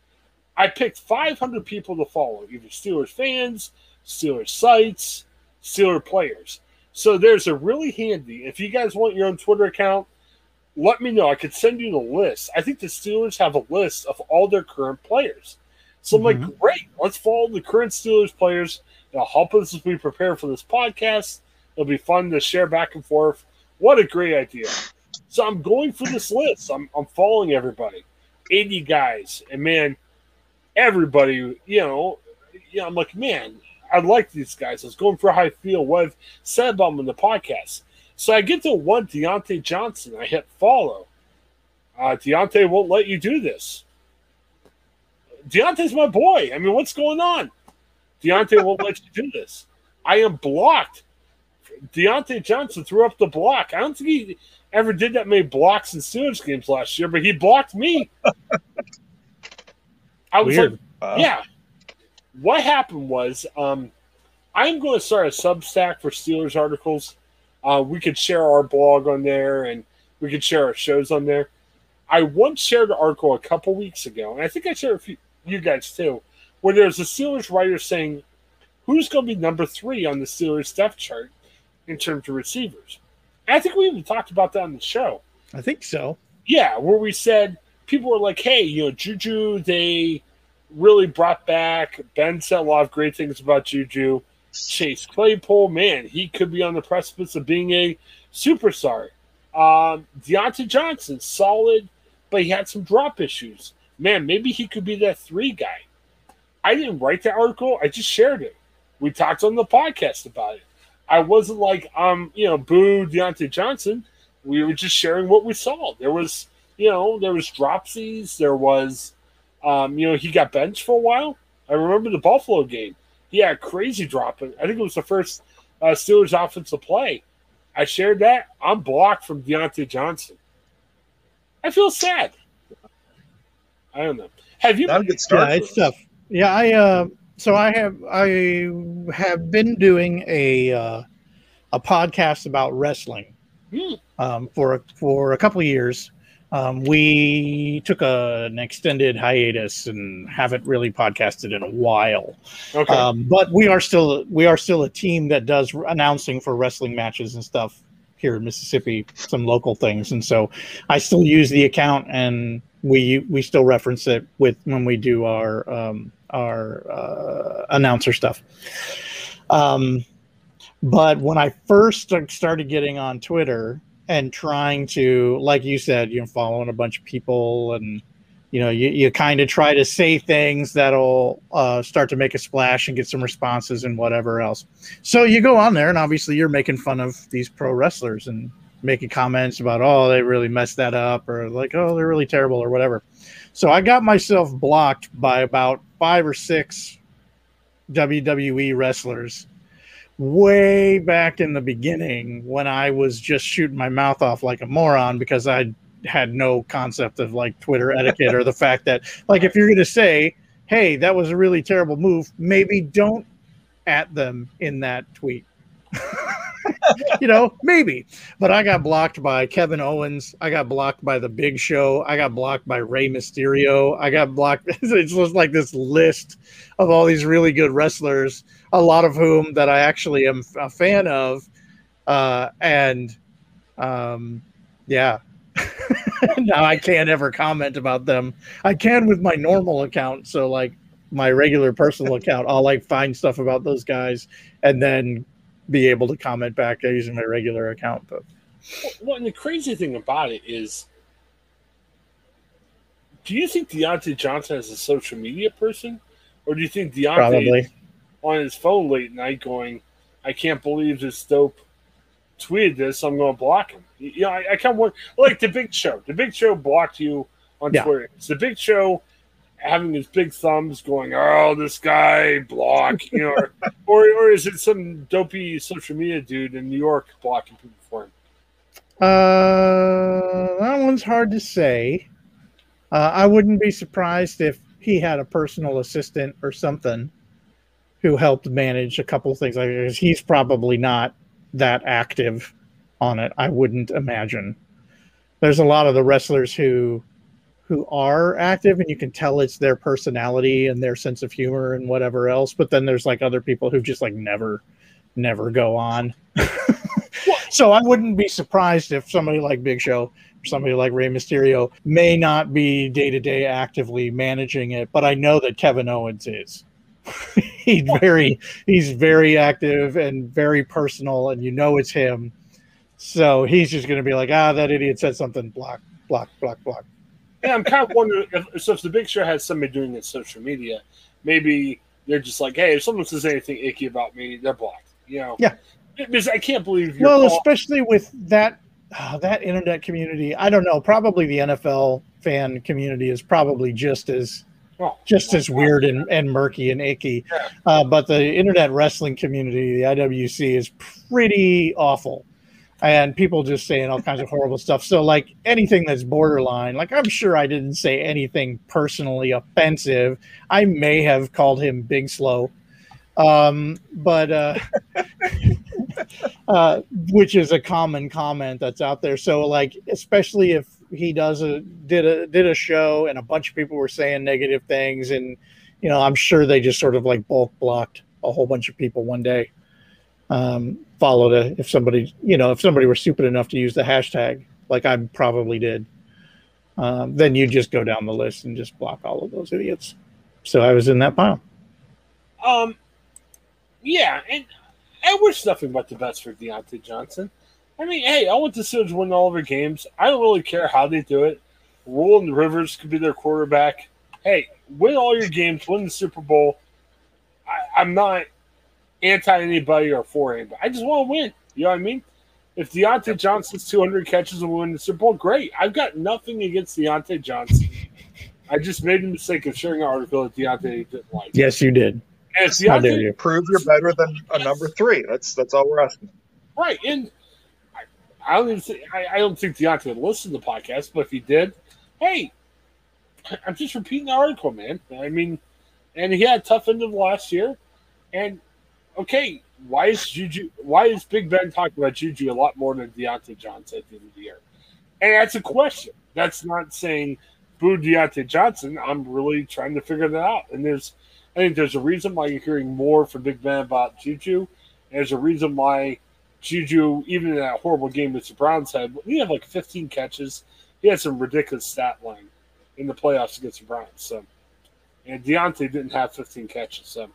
I picked 500 people to follow, either Steelers fans, Steelers sites, Steeler players. So there's a really handy. If you guys want your own Twitter account, let me know. I could send you the list. I think the Steelers have a list of all their current players. So I'm like, great, let's follow the current Steelers players. It'll help us as we prepare for this podcast. It'll be fun to share back and forth. What a great idea. So I'm going through this list. I'm, I'm following everybody. 80 guys. And man, everybody, you know, you know, I'm like, man, I like these guys. I was going for how I feel, what I've said about them in the podcast. So I get to one Diontae Johnson. I hit follow. Uh, Diontae won't let you do this. Diontae's my boy. I mean, what's going on? Diontae won't let you do this. I am blocked. Diontae Johnson threw up the block. I don't think he ever did that many blocks in Steelers games last year, but he blocked me. I was Weird. like, Wow. yeah. What happened was, um, I'm going to start a Substack for Steelers articles. Uh, we could share our blog on there, and we could share our shows on there. I once shared an article a couple weeks ago, and I think I shared a few you guys too, where there's a Steelers writer saying who's going to be number three on the Steelers depth chart in terms of receivers. I think we even talked about that on the show. I think so. Yeah, where we said people were like, "Hey, you know, Juju, they really brought back." Ben said a lot of great things about Juju. Chase Claypool, man, he could be on the precipice of being a superstar. Um, Diontae Johnson, solid, but he had some drop issues. Man, maybe he could be that three guy. I didn't write the article; I just shared it. We talked on the podcast about it. I wasn't like, um, you know, boo Diontae Johnson. We were just sharing what we saw. There was, you know, there was dropsies. There was, um, you know, he got benched for a while. I remember the Buffalo game. He had a crazy drop. I think it was the first uh, Steelers offensive play. I shared that. I'm blocked from Diontae Johnson. I feel sad. I don't know. Have you? Not a good start. Yeah, it's tough. Yeah, I uh, so I have I have been doing a uh, a podcast about wrestling Hmm. um, for a- for a couple of years. Um, we took a, an extended hiatus and haven't really podcasted in a while. Okay. Um, but we are still we are still a team that does announcing for wrestling matches and stuff here in Mississippi, some local things, and so I still use the account and we we still reference it with when we do our um, our uh, announcer stuff. Um, but when I first started getting on Twitter and trying to, like you said, you know, following a bunch of people and you know, you, you kind of try to say things that'll uh, start to make a splash and get some responses and whatever else. So you go on there, and obviously you're making fun of these pro wrestlers and making comments about, oh, they really messed that up, or like, oh, they're really terrible, or whatever. So I got myself blocked by about five or six WWE wrestlers way back in the beginning when I was just shooting my mouth off like a moron because I had no concept of like Twitter etiquette or the fact that like if you're going to say, "Hey, that was a really terrible move," maybe don't at them in that tweet. you know, maybe. But I got blocked by Kevin Owens. I got blocked by The Big Show. I got blocked by Rey Mysterio. I got blocked. It's just like this list of all these really good wrestlers, a lot of whom that I actually am a fan of. Uh, and um, yeah. now I can't ever comment about them. I can with my normal account. So, like, my regular personal account, I'll like find stuff about those guys and then be able to comment back using my regular account. But Well, and the crazy thing about it is, do you think Diontae Johnson is a social media person, or do you think Diontae probably, is on his phone late night going, "I can't believe this dope tweeted this. I'm going to block him." You know, I, I of want like the Big Show. The Big Show blocked you on Yeah. Twitter. It's the Big Show having his big thumbs going, "Oh, this guy block," you know, or, or or is it some dopey social media dude in New York blocking people for him? uh, that one's hard to say. Uh, I wouldn't be surprised if he had a personal assistant or something who helped manage a couple of things like this. He's probably not that active on it. I wouldn't imagine. There's a lot of the wrestlers who who are active and you can tell it's their personality and their sense of humor and whatever else but then there's like other people who just like never never go on so i wouldn't be surprised if somebody like big show or somebody like Rey Mysterio may not be day to day actively managing it, but I know that Kevin Owens is. he's very he's very active and very personal, and you know it's him. So he's just going to be like, ah, that idiot said something. Block, block, block, block. Yeah, I'm kind of wondering if so if the Big Show has somebody doing it social media, maybe they're just like, hey, if someone says anything icky about me, they're blocked. You know? Yeah. Because I can't believe you're well, call- especially with that uh, that internet community. I don't know. Probably the NFL fan community is probably just as just as weird and, and murky and icky. Yeah. Uh, but the internet wrestling community, the IWC, is pretty awful. And people just saying all kinds of horrible stuff. So, like anything that's borderline, like I'm sure I didn't say anything personally offensive. I may have called him Big Slow, um, but uh, uh, which is a common comment that's out there. So, like, especially if he does a did a did a show and a bunch of people were saying negative things, and you know, I'm sure they just sort of like bulk blocked a whole bunch of people one day. Um, followed a, if somebody, you know, if somebody were stupid enough to use the hashtag, like I probably did, um, then you just go down the list and just block all of those idiots. So I was in that pile. Um, yeah, and I wish nothing but the best for Diontae Johnson. I mean, hey, I want the Steelers to win all of their games. I don't really care how they do it. Roland Rivers could be their quarterback. Hey, win all your games, win the Super Bowl. I, I'm not anti anybody or for anybody. I just want to win. You know what I mean? If Diontae Johnson's 200 catches and win the Super Bowl, great. I've got nothing against Diontae Johnson. I just made the mistake of sharing an article that Diontae didn't like. Yes, you did. And if How dare Diontae, you? Prove you're better than a number three. That's that's all we're asking. right, and I, don't even think, I, I don't think Diontae would listen to the podcast, but if he did, hey, I'm just repeating the article, man. I mean, and he had a tough end of last year, and okay, why is Juju? Why is Big Ben talking about Juju a lot more than Diontae Johnson at the end of the year? And that's a question. That's not saying boo Diontae Johnson. I'm really trying to figure that out. And there's, I think there's a reason why you're hearing more from Big Ben about Juju. And there's a reason why Juju, even in that horrible game with the Browns, had he had like 15 catches. He had some ridiculous stat line in the playoffs against the Browns. So, and Diontae didn't have 15 catches. So,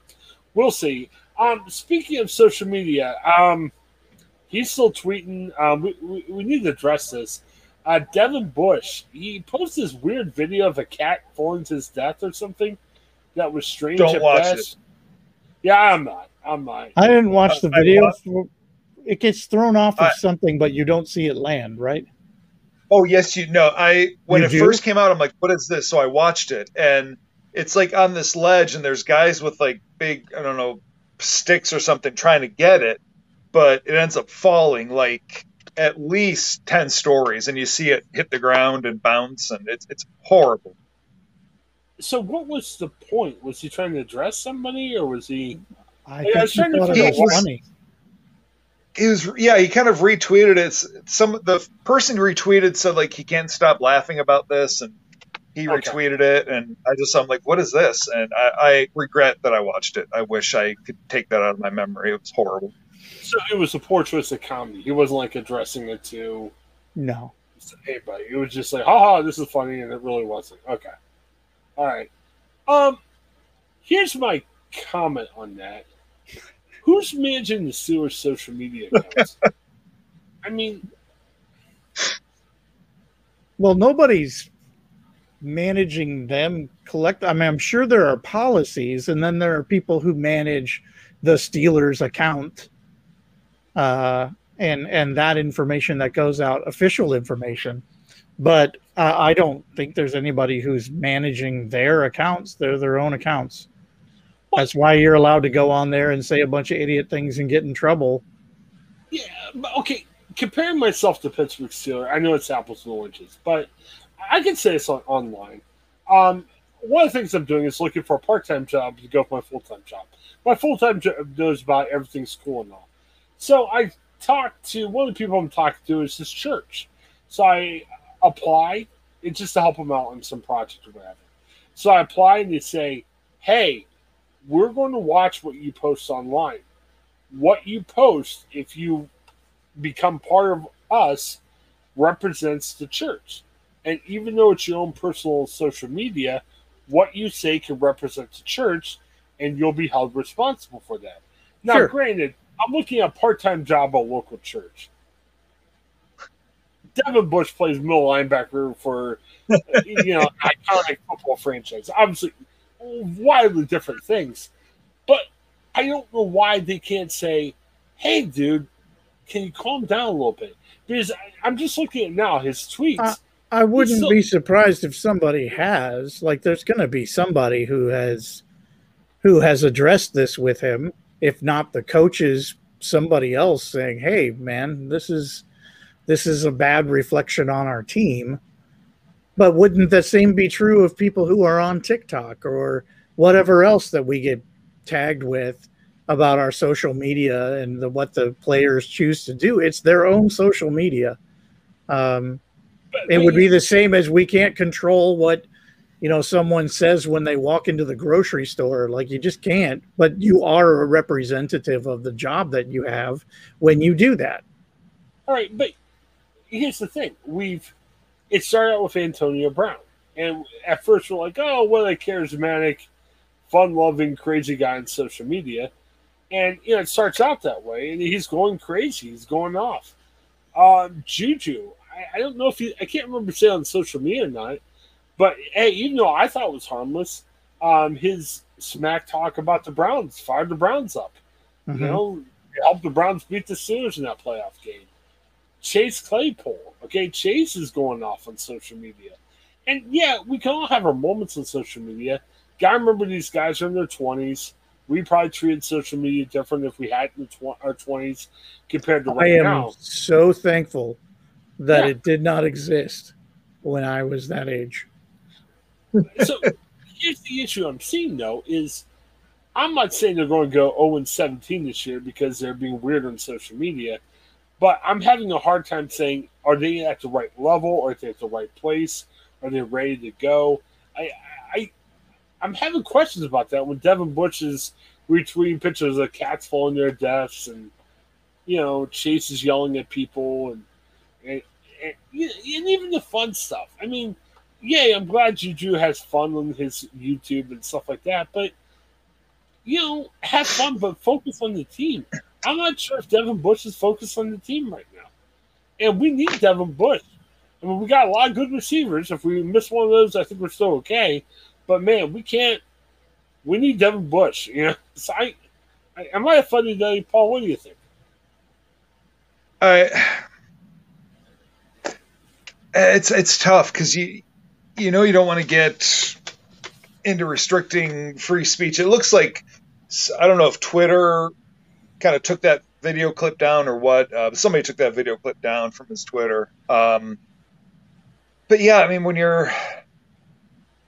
we'll see. Um, speaking of social media, um, he's still tweeting. Um, we, we, we need to address this. Uh, Devin Bush, he posted this weird video of a cat falling to his death or something that was strange. Don't at watch best. Yeah, I'm not. I'm not. I didn't watch the I- I video. Wa- it gets thrown off of I- something, but you don't see it land, right? Oh yes, you know. I when You it do? first came out, I'm like, "What is this?" So I watched it, and it's like on this ledge, and there's guys with like big, I don't know, sticks or something trying to get it, but it ends up falling like at least ten stories, and you see it hit the ground and bounce, and it's it's horrible. So, what was the point? Was he trying to address somebody, or was he? I Yeah, I think was he trying to thought it was out what- funny. He was, yeah, he kind of retweeted it. Some the person who retweeted said like he can't stop laughing about this, and he Okay. retweeted it, and I just I'm like, what is this? And I, I regret that I watched it. I wish I could take that out of my memory. It was horrible. So it was a poor choice of comedy. He wasn't like addressing it to No. anybody. It was just like, haha, this is funny, and it really wasn't. Okay. All right. Um, here's my comment on that. Who's managing the Steelers' social media accounts? I mean, Well, nobody's managing them collect. I mean, I'm sure there are policies, and then there are people who manage the Steelers account, uh, and and that information that goes out, official information. But uh, I don't think there's anybody who's managing their accounts. They're their own accounts. That's why you're allowed to go on there and say a bunch of idiot things and get in trouble. yeah, but okay. Comparing myself to Pittsburgh Steelers, I know it's apples and oranges, but I can say this on, online. Um, one of the things I'm doing is looking for a part-time job to go with my full-time job. My full-time job knows about everything school and all. So I talked to one of the people I'm talking to is this church. So I apply it's just to help them out on some project or whatever. So I apply and they say, "Hey, we're going to watch what you post online. What you post, if you become part of us, represents the church. And even though it's your own personal social media, what you say can represent the church, and you'll be held responsible for that. Now, Sure. granted, I'm looking at a part-time job at a local church. Devin Bush plays middle linebacker for you know iconic football franchise. Obviously, wildly different things. But I don't know why they can't say, "Hey, dude, can you calm down a little bit?" Because I, am just looking at now his tweets. Uh, I wouldn't still, be surprised if somebody has. Like, there's going to be somebody who has who has addressed this with him. If not the coaches, somebody else saying, "Hey, man, this is this is a bad reflection on our team." But wouldn't the same be true of people who are on TikTok or whatever else that we get tagged with about our social media and the, what the players choose to do? It's their own social media. Um, it would be the same as we can't control what you know someone says when they walk into the grocery store like you just can't but you are a representative of the job that you have when you do that all right but here's the thing we've it started out with antonio brown and at first we're like oh what a charismatic fun-loving crazy guy on social media and you know it starts out that way and he's going crazy he's going off um, juju I, I don't know if he, I can't remember saying on social media or not, but hey, even though I thought it was harmless, um, his smack talk about the Browns fired the Browns up. Mm-hmm. You know, helped the Browns beat the Steelers in that playoff game. Chase Claypool, okay, Chase is going off on social media, and yeah, we can all have our moments on social media. Gotta remember these guys are in their twenties. We probably treated social media different if we had in tw- our twenties compared to right I am now. So thankful that yeah. it did not exist when I was that age. so here's the issue I'm seeing though is I'm not saying they're going to go 0 and 17 this year because they're being weird on social media, but I'm having a hard time saying are they at the right level, are they at the right place, are they ready to go? I I I'm having questions about that when Devin Bush is retweeting pictures of cats falling their deaths and you know Chase is yelling at people and and, and, and even the fun stuff. I mean, yeah, I'm glad Juju has fun on his YouTube and stuff like that, but you know, have fun, but focus on the team. I'm not sure if Devin Bush is focused on the team right now, and we need Devin Bush. I mean, we got a lot of good receivers. If we miss one of those, I think we're still okay. But man, we can't. We need Devin Bush. You know, so I, I am I a funny day, Paul? What do you think? I it's it's tough because you you know you don't want to get into restricting free speech. It looks like I don't know if Twitter kind of took that video clip down or what. Uh, somebody took that video clip down from his Twitter. Um, but yeah, I mean when you're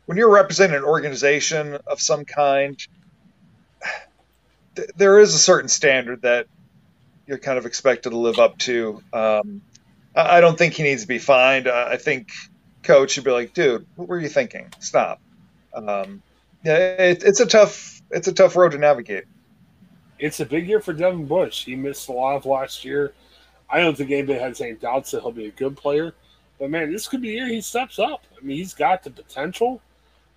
when you're representing an organization of some kind, th- there is a certain standard that you're kind of expected to live up to. Um, I don't think he needs to be fined. I think coach should be like, dude, what were you thinking? Stop. Um, yeah, it, it's a tough it's a tough road to navigate. It's a big year for Devin Bush. He missed a lot of last year. I don't think anybody has any doubts that he'll be a good player. But man, this could be year he steps up. I mean, he's got the potential.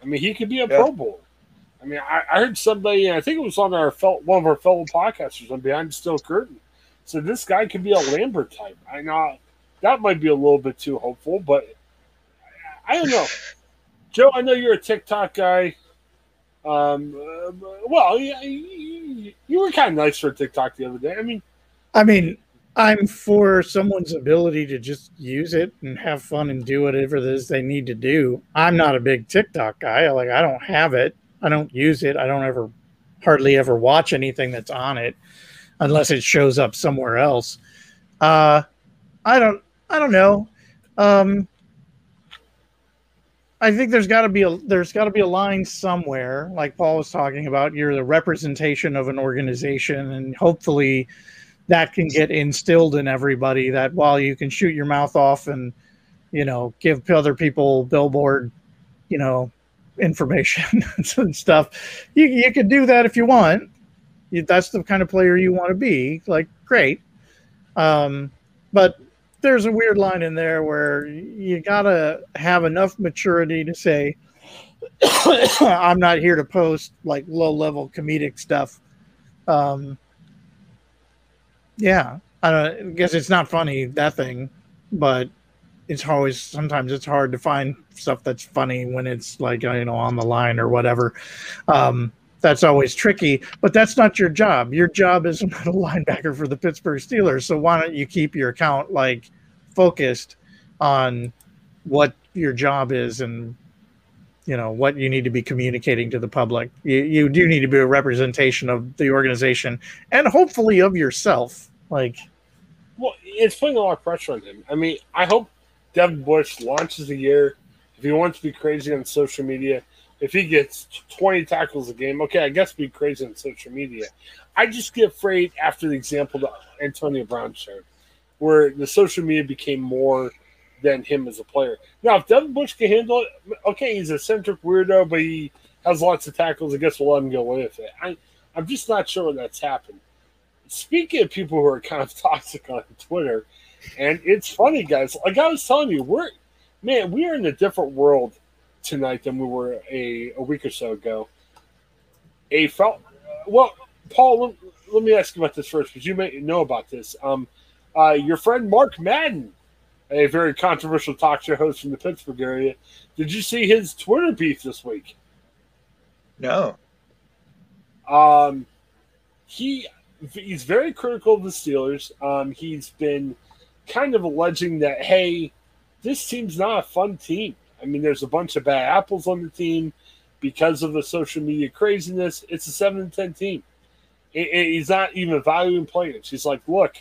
I mean, he could be a yeah. Pro Bowler. I mean, I, I, heard somebody, I think it was on our one of our fellow podcasters on Behind the Steel Curtain. So this guy could be a Lambert type. I know that might be a little bit too hopeful, but I don't know. Joe, I know you're a TikTok guy. Um, uh, well, you, were kind of nice for TikTok the other day. I mean, I mean, I'm for someone's ability to just use it and have fun and do whatever it is they need to do. I'm not a big TikTok guy. Like, I don't have it. I don't use it. I don't ever, hardly ever watch anything that's on it unless it shows up somewhere else. Uh, I don't. I don't know. Um, I think there's got to be a there's got to be a line somewhere, like Paul was talking about. You're the representation of an organization, and hopefully, that can get instilled in everybody. That while you can shoot your mouth off and you know give other people billboard, you know, information and stuff, you you can do that if you want. That's the kind of player you want to be. Like, great. Um, but there's a weird line in there where you gotta have enough maturity to say, I'm not here to post like low level comedic stuff. Um, yeah, I, I guess it's not funny that thing, but it's always sometimes it's hard to find stuff that's funny when it's like you know on the line or whatever. Um, that's always tricky, but that's not your job. Your job is not a linebacker for the Pittsburgh Steelers. So why don't you keep your account like focused on what your job is and you know what you need to be communicating to the public. You, you do need to be a representation of the organization and hopefully of yourself. Like, well, it's putting a lot of pressure on him. I mean, I hope Devin Bush launches the year. If he wants to be crazy on social media, if he gets 20 tackles a game, okay, I guess be crazy on social media. I just get afraid after the example that Antonio Brown showed, where the social media became more than him as a player. Now, if Devin Bush can handle it, okay, he's a centric weirdo, but he has lots of tackles. I guess we'll let him go away with it. I, I'm just not sure that's happened. Speaking of people who are kind of toxic on Twitter, and it's funny, guys. Like I was telling you, we're man, we are in a different world tonight than we were a, a week or so ago. A felt well, Paul. Let, let me ask you about this first, because you may know about this. Um, uh, your friend Mark Madden, a very controversial talk show host from the Pittsburgh area, did you see his Twitter beef this week? No. Um, he he's very critical of the Steelers. Um, he's been kind of alleging that hey, this team's not a fun team. I mean, there's a bunch of bad apples on the team because of the social media craziness. It's a seven and ten team. It, it, he's not even valuing players. He's like, look,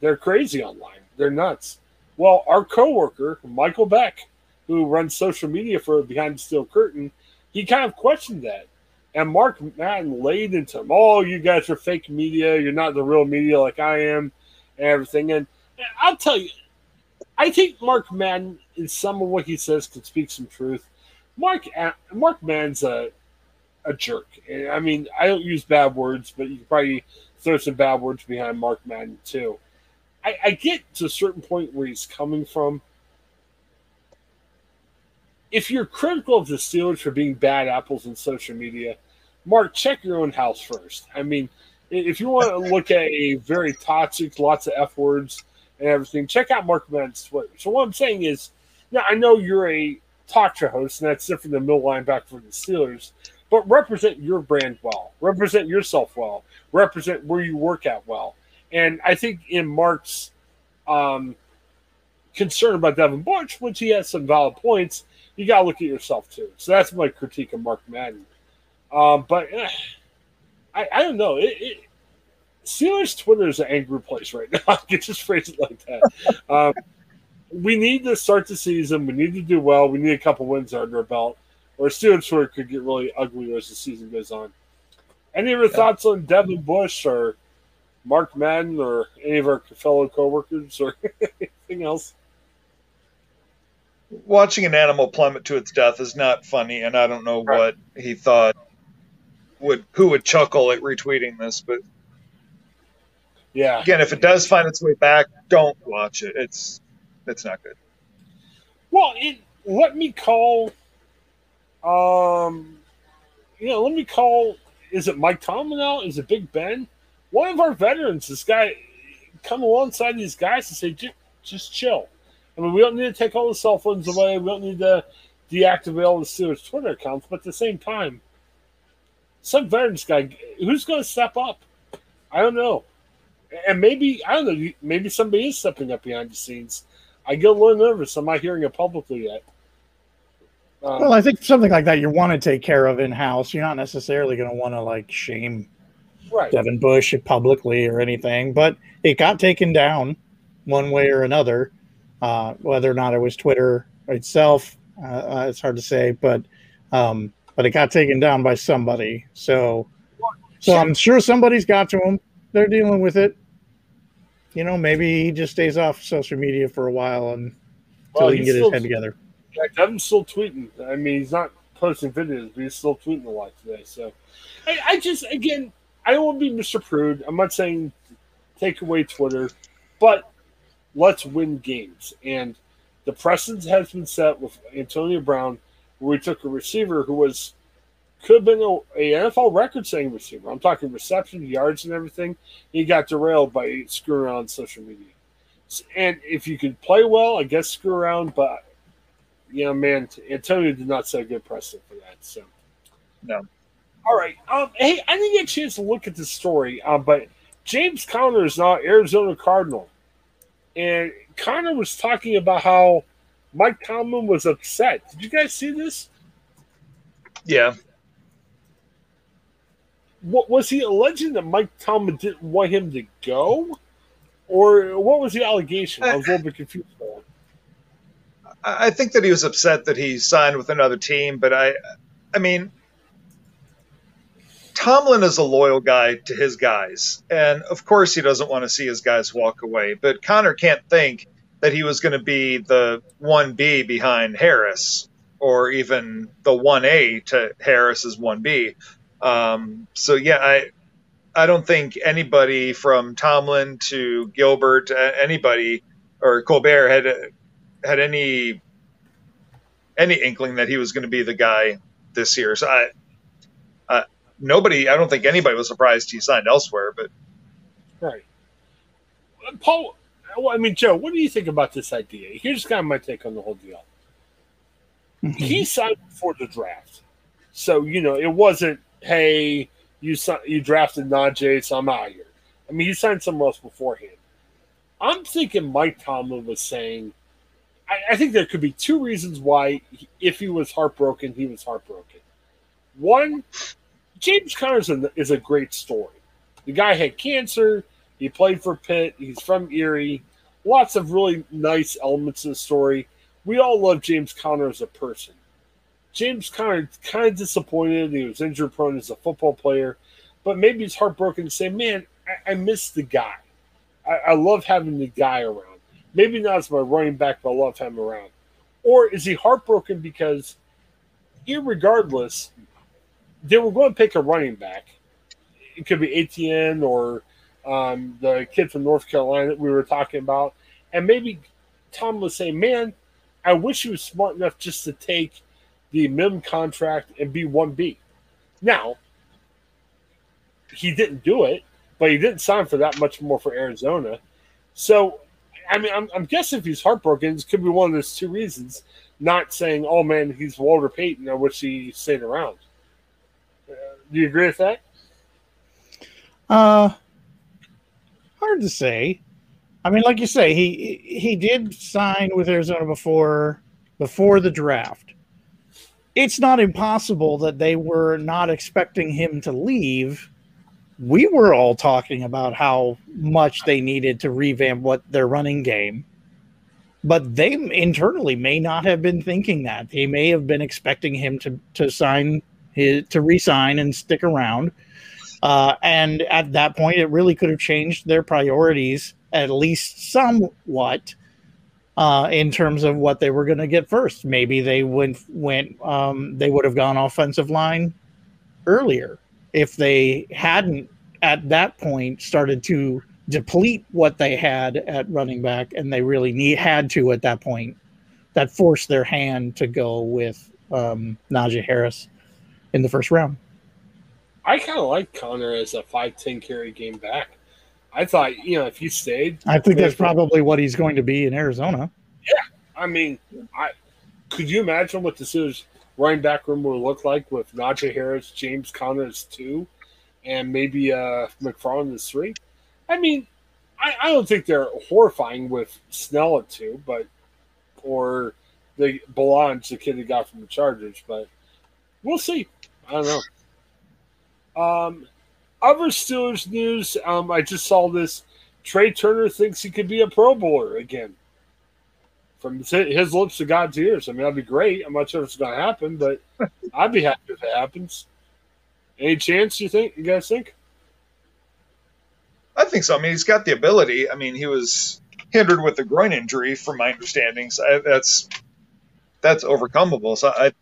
they're crazy online. They're nuts. Well, our coworker Michael Beck, who runs social media for Behind the Steel Curtain, he kind of questioned that. And Mark Madden laid into him, oh, you guys are fake media. You're not the real media like I am, and everything. And I'll tell you, I think Mark Madden, in some of what he says, could speak some truth. Mark Mark Madden's a a jerk. I mean, I don't use bad words, but you probably throw some bad words behind Mark Madden too. I, I get to a certain point where he's coming from. If you're critical of the Steelers for being bad apples in social media, Mark, check your own house first. I mean, if you want to look at a very toxic, lots of F words, and everything, check out Mark Madden's Twitter. So what I'm saying is, now I know you're a talk show host, and that's different than middle linebacker for the Steelers, but represent your brand well, represent yourself well, represent where you work at well. And I think in Mark's um, concern about Devin Bush, which he has some valid points, you got to look at yourself too. So that's my critique of Mark Madden. Um, but eh, I, I don't know. It, it, Steelers Twitter is an angry place right now. I can just phrase it like that. Um, we need to start the season. We need to do well. We need a couple wins under our belt, or Steelers Twitter could get really ugly as the season goes on. Any of your yeah. thoughts on Devin Bush or Mark Madden or any of our fellow coworkers or anything else? Watching an animal plummet to its death is not funny, and I don't know right. what he thought would who would chuckle at retweeting this, but yeah. Again, if it does find its way back, don't watch it. It's it's not good. Well, it, let me call. Um, you know, let me call. Is it Mike Tomlin now? Is it Big Ben? One of our veterans. This guy come alongside these guys and say, just, just chill. I mean, we don't need to take all the cell phones away. We don't need to deactivate all the Steelers Twitter accounts. But at the same time, some veterans guy, who's going to step up? I don't know and maybe I don't know. Maybe somebody is stepping up behind the scenes. I get a little nervous. I'm not hearing it publicly yet. Um, well, I think something like that you want to take care of in house. You're not necessarily going to want to like shame right. Devin Bush publicly or anything, but it got taken down one way or another. Uh, whether or not it was Twitter itself, uh, uh, it's hard to say, but um, but it got taken down by somebody. So, so I'm sure somebody's got to him they're dealing with it. You know, maybe he just stays off social media for a while and until well, he can get still, his head together. Yeah, Devin's still tweeting. I mean, he's not posting videos, but he's still tweeting a lot today. So, I, I just again, I don't want to be Mr. Prude. I'm not saying take away Twitter, but let's win games. And the precedent has been set with Antonio Brown, where we took a receiver who was could have been a, a NFL record-setting receiver. I'm talking reception, yards, and everything. He got derailed by screwing around on social media. And if you could play well, I guess screw around. But you know, man, Antonio did not set a good precedent for that. So, no. All right. Um, hey, I didn't get a chance to look at the story, um, but James Conner is now Arizona Cardinal, and Conner was talking about how Mike Tomlin was upset. Did you guys see this? Yeah. What was he alleging that Mike Tomlin didn't want him to go, or what was the allegation? I was a little bit confused. I think that he was upset that he signed with another team, but I, I mean, Tomlin is a loyal guy to his guys, and of course he doesn't want to see his guys walk away. But Conner can't think that he was going to be the one B behind Harris, or even the one A to Harris's one B. Um, so yeah, I I don't think anybody from Tomlin to Gilbert, anybody or Colbert had had any any inkling that he was going to be the guy this year. So I, uh, nobody, I don't think anybody was surprised he signed elsewhere. But right, Paul. Well, I mean, Joe, what do you think about this idea? Here's kind of my take on the whole deal. Mm-hmm. He signed before the draft, so you know it wasn't. Hey, you you drafted Najee, so I'm out here. I mean, you signed somewhere else beforehand. I'm thinking Mike Tomlin was saying, I, I think there could be two reasons why, if he was heartbroken, he was heartbroken. One, James a, is a great story. The guy had cancer. He played for Pitt. He's from Erie. Lots of really nice elements in the story. We all love James Conner as a person. James Conner kind of disappointed. He was injury prone as a football player, but maybe he's heartbroken to say, "Man, I, I miss the guy. I, I love having the guy around." Maybe not as my running back, but I love him around. Or is he heartbroken because, irregardless, they were going to pick a running back. It could be Etienne or um, the kid from North Carolina that we were talking about. And maybe Tom was saying, man, I wish he was smart enough just to take the MIM contract and be 1B. Now, he didn't do it, but he didn't sign for that much more for Arizona. So I mean, I'm, I'm guessing if he's heartbroken, this could be one of those two reasons. Not saying, "Oh man, he's Walter Payton," I wish he stayed around. Uh, do you agree with that? Uh, hard to say. I mean, like you say, he he did sign with Arizona before before the draft. It's not impossible that they were not expecting him to leave. We were all talking about how much they needed to revamp what their running game. But they internally may not have been thinking that. They may have been expecting him to to sign his to resign and stick around. Uh, and at that point it really could have changed their priorities at least somewhat uh, in terms of what they were going to get first maybe they went went um, they would have gone offensive line earlier if they hadn't at that point started to deplete what they had at running back, and they really need had to at that point. That forced their hand to go with um, Najee Harris in the first round. I kind of like Conner as a five ten carry game back. I thought you know if he stayed, I think that's probably what he's going to be in Arizona. Yeah, I mean, I could you imagine what the Steelers running back room would look like with Najee Harris, James Conner as two, and maybe uh, McFarland as three. I mean, I, I don't think they're horrifying with Snell at two, but or the Ballage, the kid they got from the Chargers, but we'll see. I don't know. Um, other Steelers news. Um, I just saw this. Trai Turner thinks he could be a Pro Bowler again from his lips to God's ears. I mean, that'd be great. I'm not sure if it's going to happen, but I'd be happy if it happens. Any chance you think? You guys think? I think so. I mean, he's got the ability. I mean, he was hindered with a groin injury, from my understanding. So I, that's that's overcomeable. So I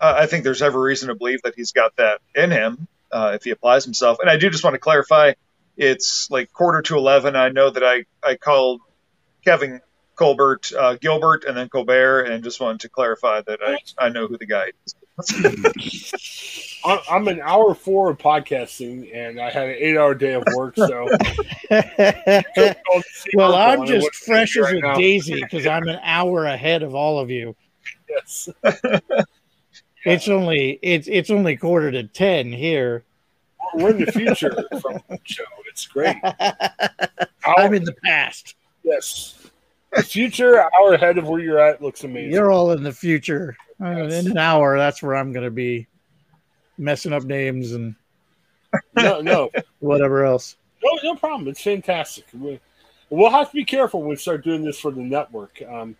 I think there's every reason to believe that he's got that in him uh, if he applies himself. And I do just want to clarify, it's like quarter to eleven. I know that I I called Kevin Colbert, uh, Gilbert, and then Colbert, and just wanted to clarify that I, I know who the guy is. I'm an hour four of podcasting, and I had an eight hour day of work. So, well, I'm just fresh as right a now. daisy because I'm an hour ahead of all of you. Yes. It's only it's it's only quarter to ten here. We're in the future from Joe. It's great. I'm in the past. Yes. The future hour ahead of where you're at looks amazing. You're all in the future. Uh, Yes. in an hour, that's where I'm going to be messing up names and no, no, whatever else. no, no problem. It's fantastic. We, we'll have to be careful when we start doing this for the network. Um,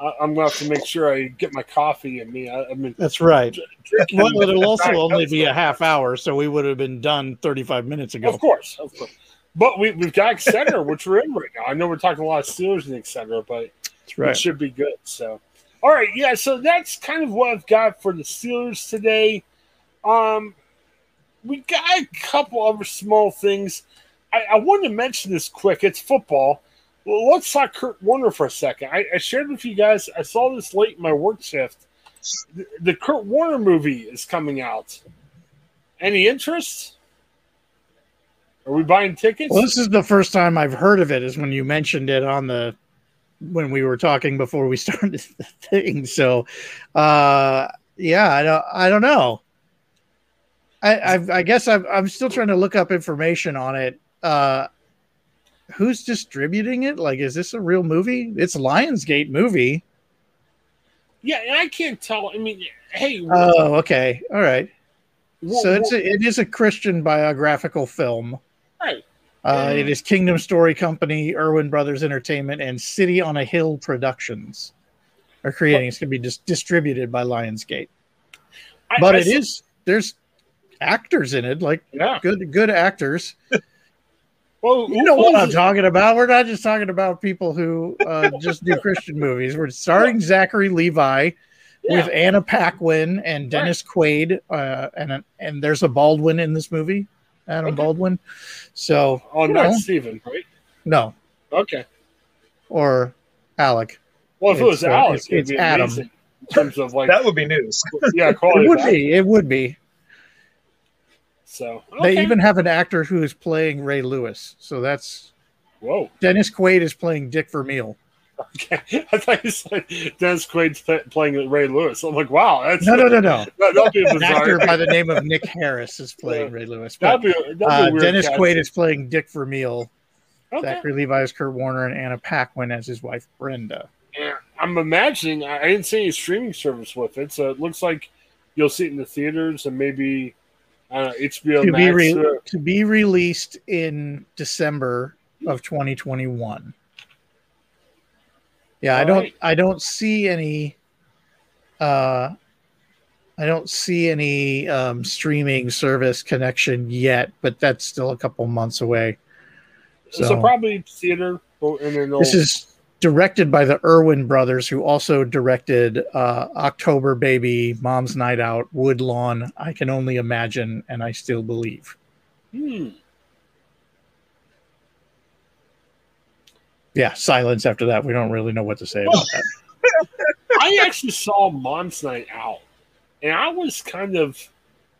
I, I'm gonna have to make sure I get my coffee and me. I, I mean, That's right. drinking- Well, it'll also Right, only be a half hour, so we would have been done 35 minutes ago. Of course, of course. But we, we've got center, which we're in right now. I know we're talking a lot of Steelers and etc., but That's it should be good. So, all right, yeah. So that's kind of what I've got for the Steelers today. Um, we got a couple other small things. I, I wanted to mention this quick. It's football. Well, let's talk Kurt Warner for a second. I, I shared with you guys. I saw this late in my work shift. The, the Kurt Warner movie is coming out. Any interest? Are we buying tickets? Well, this is the first time I've heard of it. Is when you mentioned it on the when we were talking before we started the thing. So, uh, yeah, I don't, I don't know. I, I've, I guess I'm, I'm still trying to look up information on it. Uh, who's distributing it? Like, is this a real movie? It's Lionsgate movie. yeah, and I can't tell. I mean, hey, Oh, okay, all right. wh- So it's wh- a, it is a Christian biographical film. right. Uh, it is Kingdom Story Company, Erwin Brothers Entertainment, and City on a Hill Productions are creating. It's going to be just distributed by Lionsgate, I- but I it saw- is there's actors in it, like Yeah. good good actors. Well, You who know what I'm it? talking about. We're not just talking about people who uh, just do Christian movies. We're starring Zachary Levi Yeah. with Anna Paquin and Dennis Quaid, uh, and and there's a Baldwin in this movie, Adam Okay. Baldwin. So Oh, you not know, Steven, right? no, Okay. or Alec. Well, if it was It's, uh, Alex, it's- it'd it's be Adam. amazing in terms of like, That would be news. yeah. It would of acting. be. It would be. So They even have an actor who is playing Ray Lewis. So that's whoa. Dennis Quaid is playing Dick Vermeil. Okay, I thought you said Dennis Quaid's p- playing Ray Lewis. I'm like, wow, that's No, no, no, no. That, that'd be An actor by the name of Nick Harris is playing Yeah. Ray Lewis. That'd be, that'd be uh, weird Dennis cast. Quaid is playing Dick Vermeil. Okay. Zachary Levi is Kurt Warner, and Anna Paquin as his wife Brenda. Yeah, I'm imagining. I I didn't see any streaming service with it, so it looks like you'll see it in the theaters and maybe uh, HBO To Max. be, re- or- to be released in December of 2021. Yeah, I don't right. I don't see any uh I don't see any um, streaming service connection yet, but that's still a couple months away. so, So, probably theater, and then this is directed by the Erwin brothers, who also directed uh, October Baby, Mom's Night Out, Woodlawn, I Can Only Imagine, and I Still Believe. Hmm. Yeah, silence after that. We don't really know what to say about that. I actually saw Mom's Night Out, and I was kind of.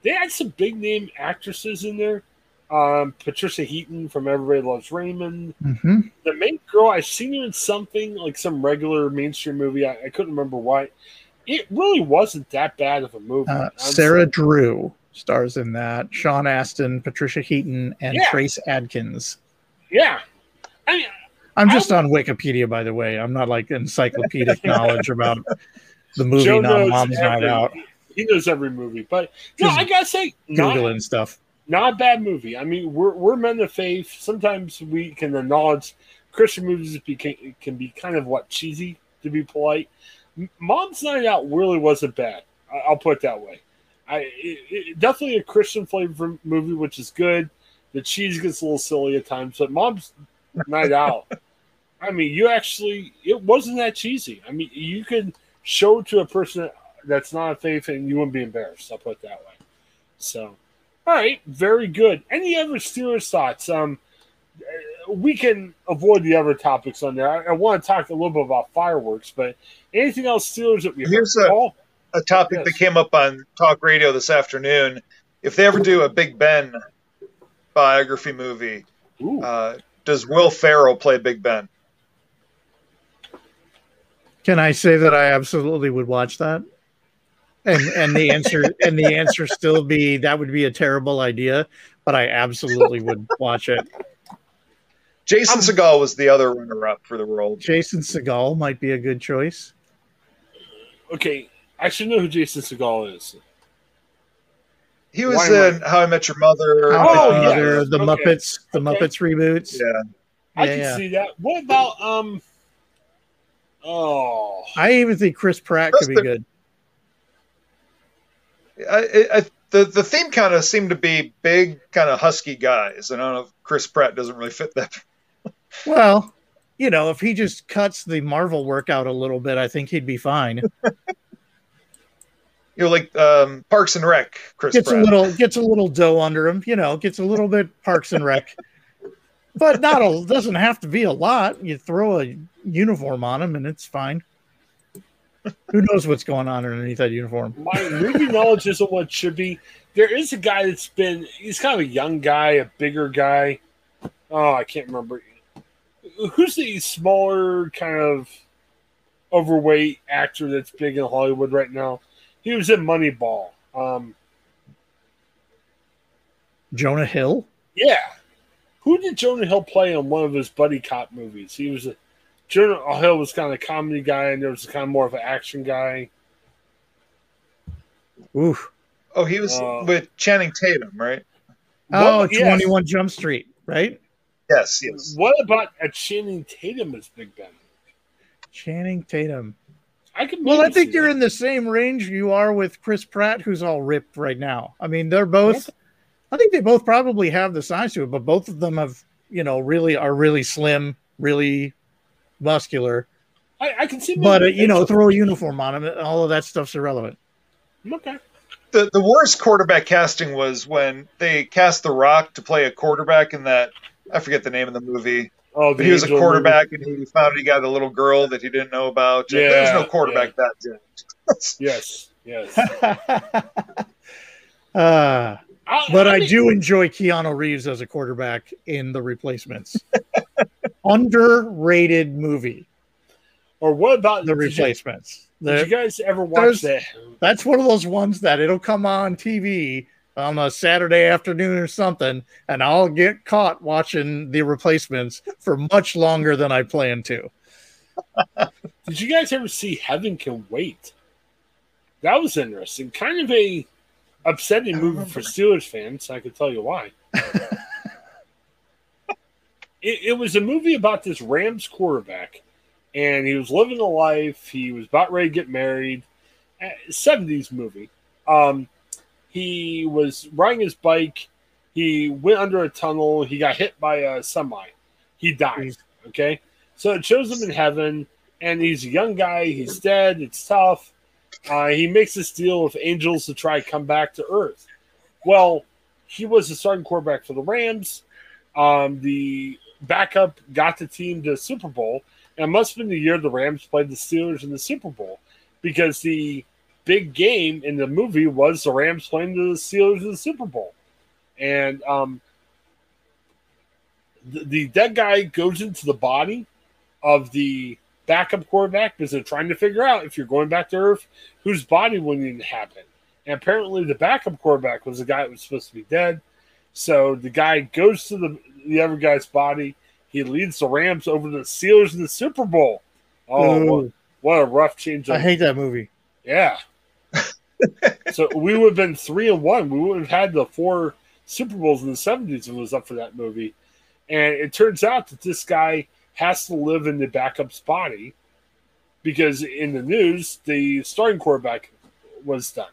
They had some big name actresses in there. Um, Patricia Heaton from Everybody Loves Raymond. hmm The main girl, I seen her in something like some regular mainstream movie. I, I couldn't remember what. It really wasn't that bad of a movie. Uh. Sarah Drew stars in that. Sean Astin, Patricia Heaton, and Yeah. Trace Adkins. Yeah. I mean, I'm just on Wikipedia, by the way. I'm not like encyclopedic knowledge about the movie Joe Mom's Night Out. He knows every movie, but no, I gotta say, not, Googling stuff. Not a bad movie. I mean, we're we're men of faith. Sometimes we can acknowledge Christian movies can, can be kind of what cheesy to be polite. Mom's Night Out really wasn't bad. I'll put it that way. I it, it, definitely a Christian flavor movie, which is good. The cheese gets a little silly at times, but Mom's Night Out. I mean, you actually it wasn't that cheesy. I mean, you could show to a person that's not a faith, and you wouldn't be embarrassed. I'll put it that way. So, all right, very good. Any other Steelers thoughts? Um, uh, we can avoid the other topics on there. I, I want to talk a little bit about fireworks, but anything else Steelers that we Here's heard? a- Paul? A topic Yes. that came up on talk radio this afternoon. If they ever do a Big Ben biography movie, uh, does Will Ferrell play Big Ben? Can I say that I absolutely would watch that? And and the answer and the answer still be that would be a terrible idea, but I absolutely would watch it. Jason Um, Segel was the other runner-up for the role. Jason Segel might be a good choice. Okay, I should know who Jason Segel is. He was Why am in How I Met Your Mother. How Oh, Met yes. Mother, the Okay. Muppets, the Okay. Muppets reboots. Yeah. I Yeah, can yeah. see that. What about um? Oh, I even think Chris Pratt could be Chris- good. I, I, the the theme kind of seemed to be big, kind of husky guys. And I don't know if Chris Pratt doesn't really fit that. Well, you know, if he just cuts the Marvel workout a little bit, I think he'd be fine. You know, like um, Parks and Rec. Chris Gets a little gets a little dough under him, you know, gets a little bit Parks and Rec. But not a doesn't have to be a lot. You throw a uniform on him and it's fine. Who knows what's going on underneath that uniform? my movie knowledge isn't what it should be. There is a guy that's been. He's kind of a young guy, a bigger guy. Oh, I can't remember. Who's the smaller, kind of overweight actor that's big in Hollywood right now? He was in Moneyball. Um, Jonah Hill? yeah. Who did Jonah Hill play in one of his buddy cop movies? He was a Jonah Hill was kind of a comedy guy, and there was kind of more of an action guy. Oof. Oh, he was Uh, with Channing Tatum, right? Oh, What- yes. 21 Jump Street, right? Yes, yes. What about a Channing Tatum as Big Ben? Channing Tatum. I can Well, I think you're that. in the same range you are with Chris Pratt, who's all ripped right now. I mean, they're both. I think they both probably have the size to it, but both of them have, you know, really are really slim, really muscular. I, I can see. But uh, you know, throw a uniform on him, and all of that stuff's irrelevant. okay. The the worst quarterback casting was when they cast The Rock to play a quarterback in that I forget the name of the movie. Oh, But he was a Angel quarterback and he found he got a little girl that he didn't know about. And there was no Yeah, quarterback that day. Yes, yes. uh, I, but I mean, do enjoy Keanu Reeves as a quarterback in The Replacements. Underrated movie, Or what about The you- Replacements. The- Did you guys ever watch that? that's one of those ones that it'll come on TV on a Saturday afternoon or something, and I'll get caught watching the replacements for much longer than I plan to. Did you guys ever see Heaven Can Wait? That was interesting. Kind of a upsetting movie for Steelers fans. I can tell you why. it, it was a movie about this Rams quarterback, and he was living a life. He was about ready to get married. Uh, 70s movie. Um, he was riding his bike. He went under a tunnel. He got hit by a semi. He died. Okay. So it shows him in heaven, and he's a young guy. He's dead. It's tough. Uh, he makes this deal with angels to try to come back to Earth. Well, he was the starting quarterback for the Rams. Um, the backup got the team to Super Bowl, and it must have been the year the Rams played the Steelers in the Super Bowl because the big game in the movie was the Rams playing the Steelers in the Super Bowl. And um, the, the dead guy goes into the body of the backup quarterback because they're trying to figure out if you're going back to Earth, whose body will to happen. And apparently, the backup quarterback was the guy that was supposed to be dead. So the guy goes to the the other guy's body. He leads the Rams over to the Steelers in the Super Bowl. Oh, what, what a rough change! I hate that movie. yeah. so we would have been three and one. We would have had the four Super Bowls in the seventies if it was up for that movie. And it turns out that this guy has to live in the backup's body because in the news the starting quarterback was done.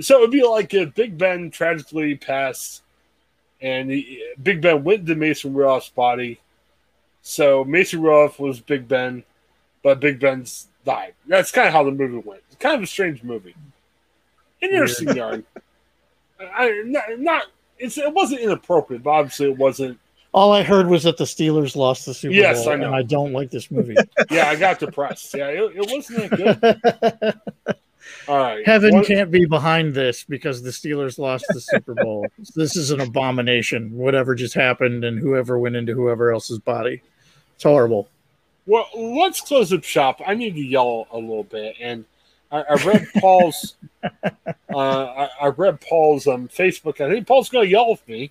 So it'd be like if Big Ben tragically passed, and he, Big Ben went to Mason Rudolph's body. So Mason Rudolph was Big Ben, but Big Ben's died. That's kind of how the movie went. It's kind of a strange movie. Interesting yarn. I not, not it's it wasn't inappropriate, but obviously it wasn't. All I heard was that the Steelers lost the Super Yes, Bowl, I know. and I don't like this movie. Yeah, I got depressed. Yeah, it, it wasn't that good. All right, Heaven What- can't be behind this because the Steelers lost the Super Bowl. this is an abomination. Whatever just happened, and whoever went into whoever else's body, it's horrible. Well, let's close up shop. I need to yell a little bit, and I, I read Paul's. uh, I, I, read Paul's um, Facebook. I think Paul's going to yell at me.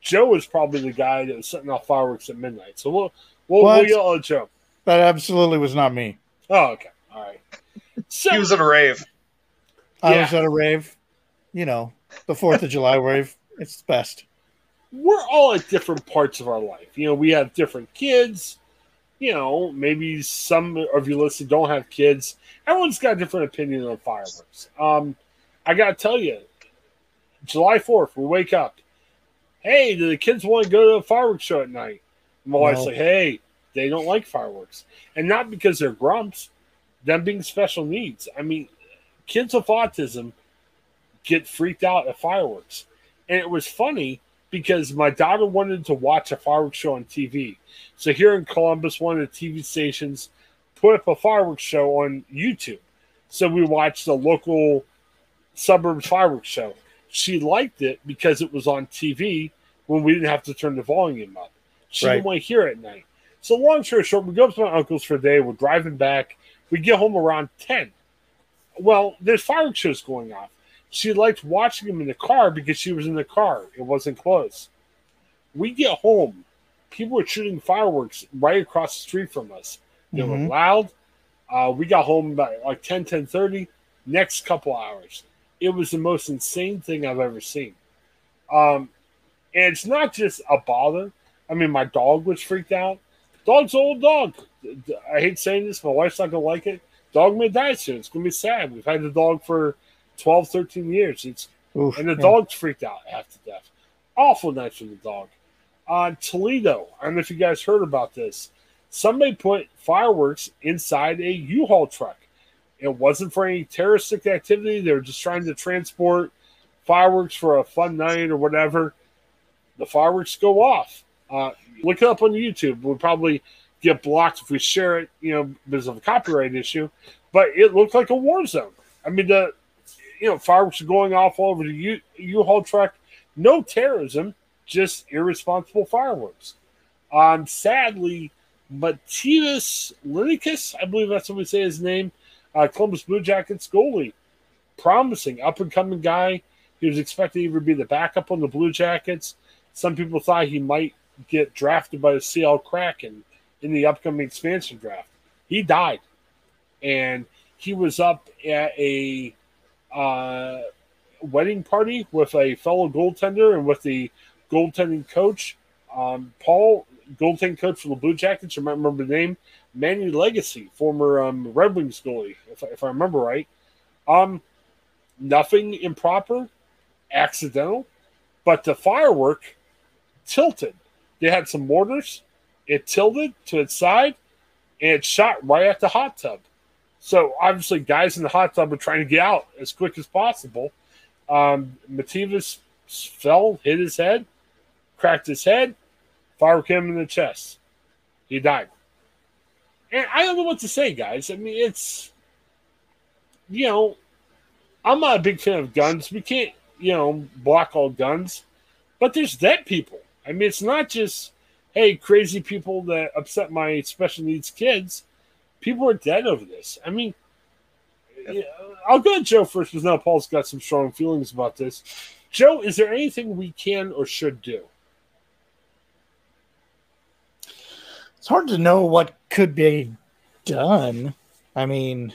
Joe is probably the guy that was setting off fireworks at midnight. So we'll we'll, we'll yell at Joe. That absolutely was not me. Oh, okay. All right. So, he was at a rave. I yeah. was at a rave. You know, the Fourth of July rave. It's the best. We're all at different parts of our life. You know, we have different kids you know, maybe some of you listening don't have kids. Everyone's got a different opinion on fireworks. Um, I got to tell you, July 4th, we wake up. Hey, do the kids want to go to a fireworks show at night? And my no. wife's like, hey, they don't like fireworks. And not because they're grumps, them being special needs. I mean, kids with autism get freaked out at fireworks. And it was funny because my daughter wanted to watch a fireworks show on TV. So here in Columbus, one of the TV stations put up a fireworks show on YouTube. So we watched the local suburbs fireworks show. She liked it because it was on TV when we didn't have to turn the volume up. She right. didn't want to hear it at night. So long story short, we go up to my uncle's for a day. We're driving back. We get home around 10. Well, there's fireworks shows going off she liked watching him in the car because she was in the car. It wasn't close. We get home, people were shooting fireworks right across the street from us. They mm-hmm. were loud. Uh, we got home about like 10, 10 30. Next couple hours. It was the most insane thing I've ever seen. Um, and it's not just a bother. I mean, my dog was freaked out. Dog's old dog. I hate saying this. My wife's not gonna like it. Dog may die soon. It's gonna be sad. We've had the dog for 12, 13 years. It's Oof, and the yeah. dog's freaked out after death. Awful night for the dog. Uh, Toledo. I don't know if you guys heard about this. Somebody put fireworks inside a U-Haul truck. It wasn't for any terroristic activity. They were just trying to transport fireworks for a fun night or whatever. The fireworks go off. Uh, look it up on YouTube. We'll probably get blocked if we share it, you know, because of a copyright issue. But it looked like a war zone. I mean, the you know, fireworks are going off all over the U- U-Haul truck. No terrorism, just irresponsible fireworks. Um, sadly, Matias Linicus, I believe that's what we say his name, uh, Columbus Blue Jackets goalie, promising up and coming guy. He was expected to either be the backup on the Blue Jackets. Some people thought he might get drafted by the Seattle Kraken in the upcoming expansion draft. He died, and he was up at a uh, wedding party with a fellow goaltender and with the goaltending coach. Um, Paul, goaltending coach for the Blue Jackets, you might remember the name, Manny Legace, former um, Red Wings goalie, if, if I remember right. Um, nothing improper, accidental, but the firework tilted. They had some mortars, it tilted to its side, and it shot right at the hot tub. So obviously, guys in the hot tub were trying to get out as quick as possible. Um, Mativas fell, hit his head, cracked his head, fired him in the chest. He died. And I don't know what to say, guys. I mean, it's, you know, I'm not a big fan of guns. We can't, you know, block all guns, but there's dead people. I mean, it's not just, hey, crazy people that upset my special needs kids people are dead over this. I mean, yeah, I'll go to Joe first because now Paul's got some strong feelings about this. Joe, is there anything we can or should do? It's hard to know what could be done. I mean,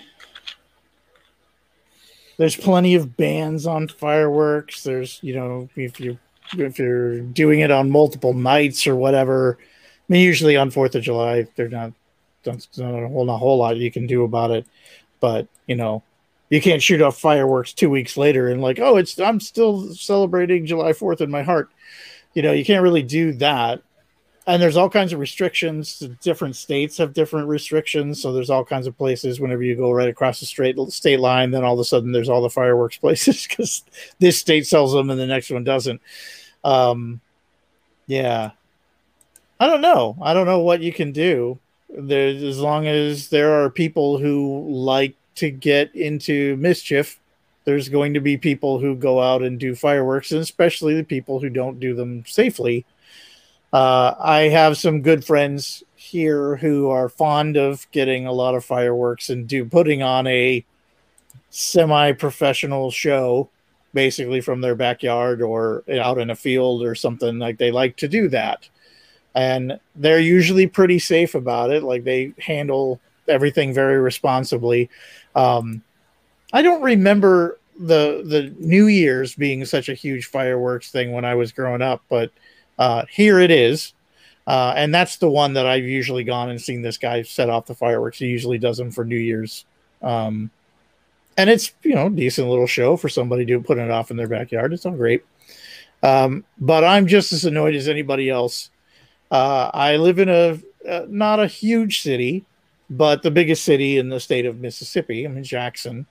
there's plenty of bans on fireworks. There's, you know, if you if you're doing it on multiple nights or whatever. I mean, usually on Fourth of July, they're not there's not a whole, not a whole lot you can do about it. But you know, you can't shoot off fireworks two weeks later and like, oh, it's I'm still celebrating July Fourth in my heart. You know, you can't really do that. And there's all kinds of restrictions. Different states have different restrictions. So there's all kinds of places. Whenever you go right across the straight state line, then all of a sudden there's all the fireworks places because this state sells them and the next one doesn't. Um, yeah, I don't know. I don't know what you can do. There as long as there are people who like to get into mischief there's going to be people who go out and do fireworks and especially the people who don't do them safely. Uh, i have some good friends here who are fond of getting a lot of fireworks and do putting on a semi-professional show basically from their backyard or out in a field or something like they like to do that. And they're usually pretty safe about it like they handle everything very responsibly. Um, i don't remember the the new year's being such a huge fireworks thing when i was growing up but uh, here it is. Uh, and that's the one that i've usually gone and seen this guy set off the fireworks. He usually does them for new year's um, and it's you know decent little show for somebody to put it off in their backyard. It's all great. Um, but I'm just as annoyed as anybody else. Uh, I live in a uh, not a huge city, but the biggest city in the state of Mississippi. I'm in Jackson,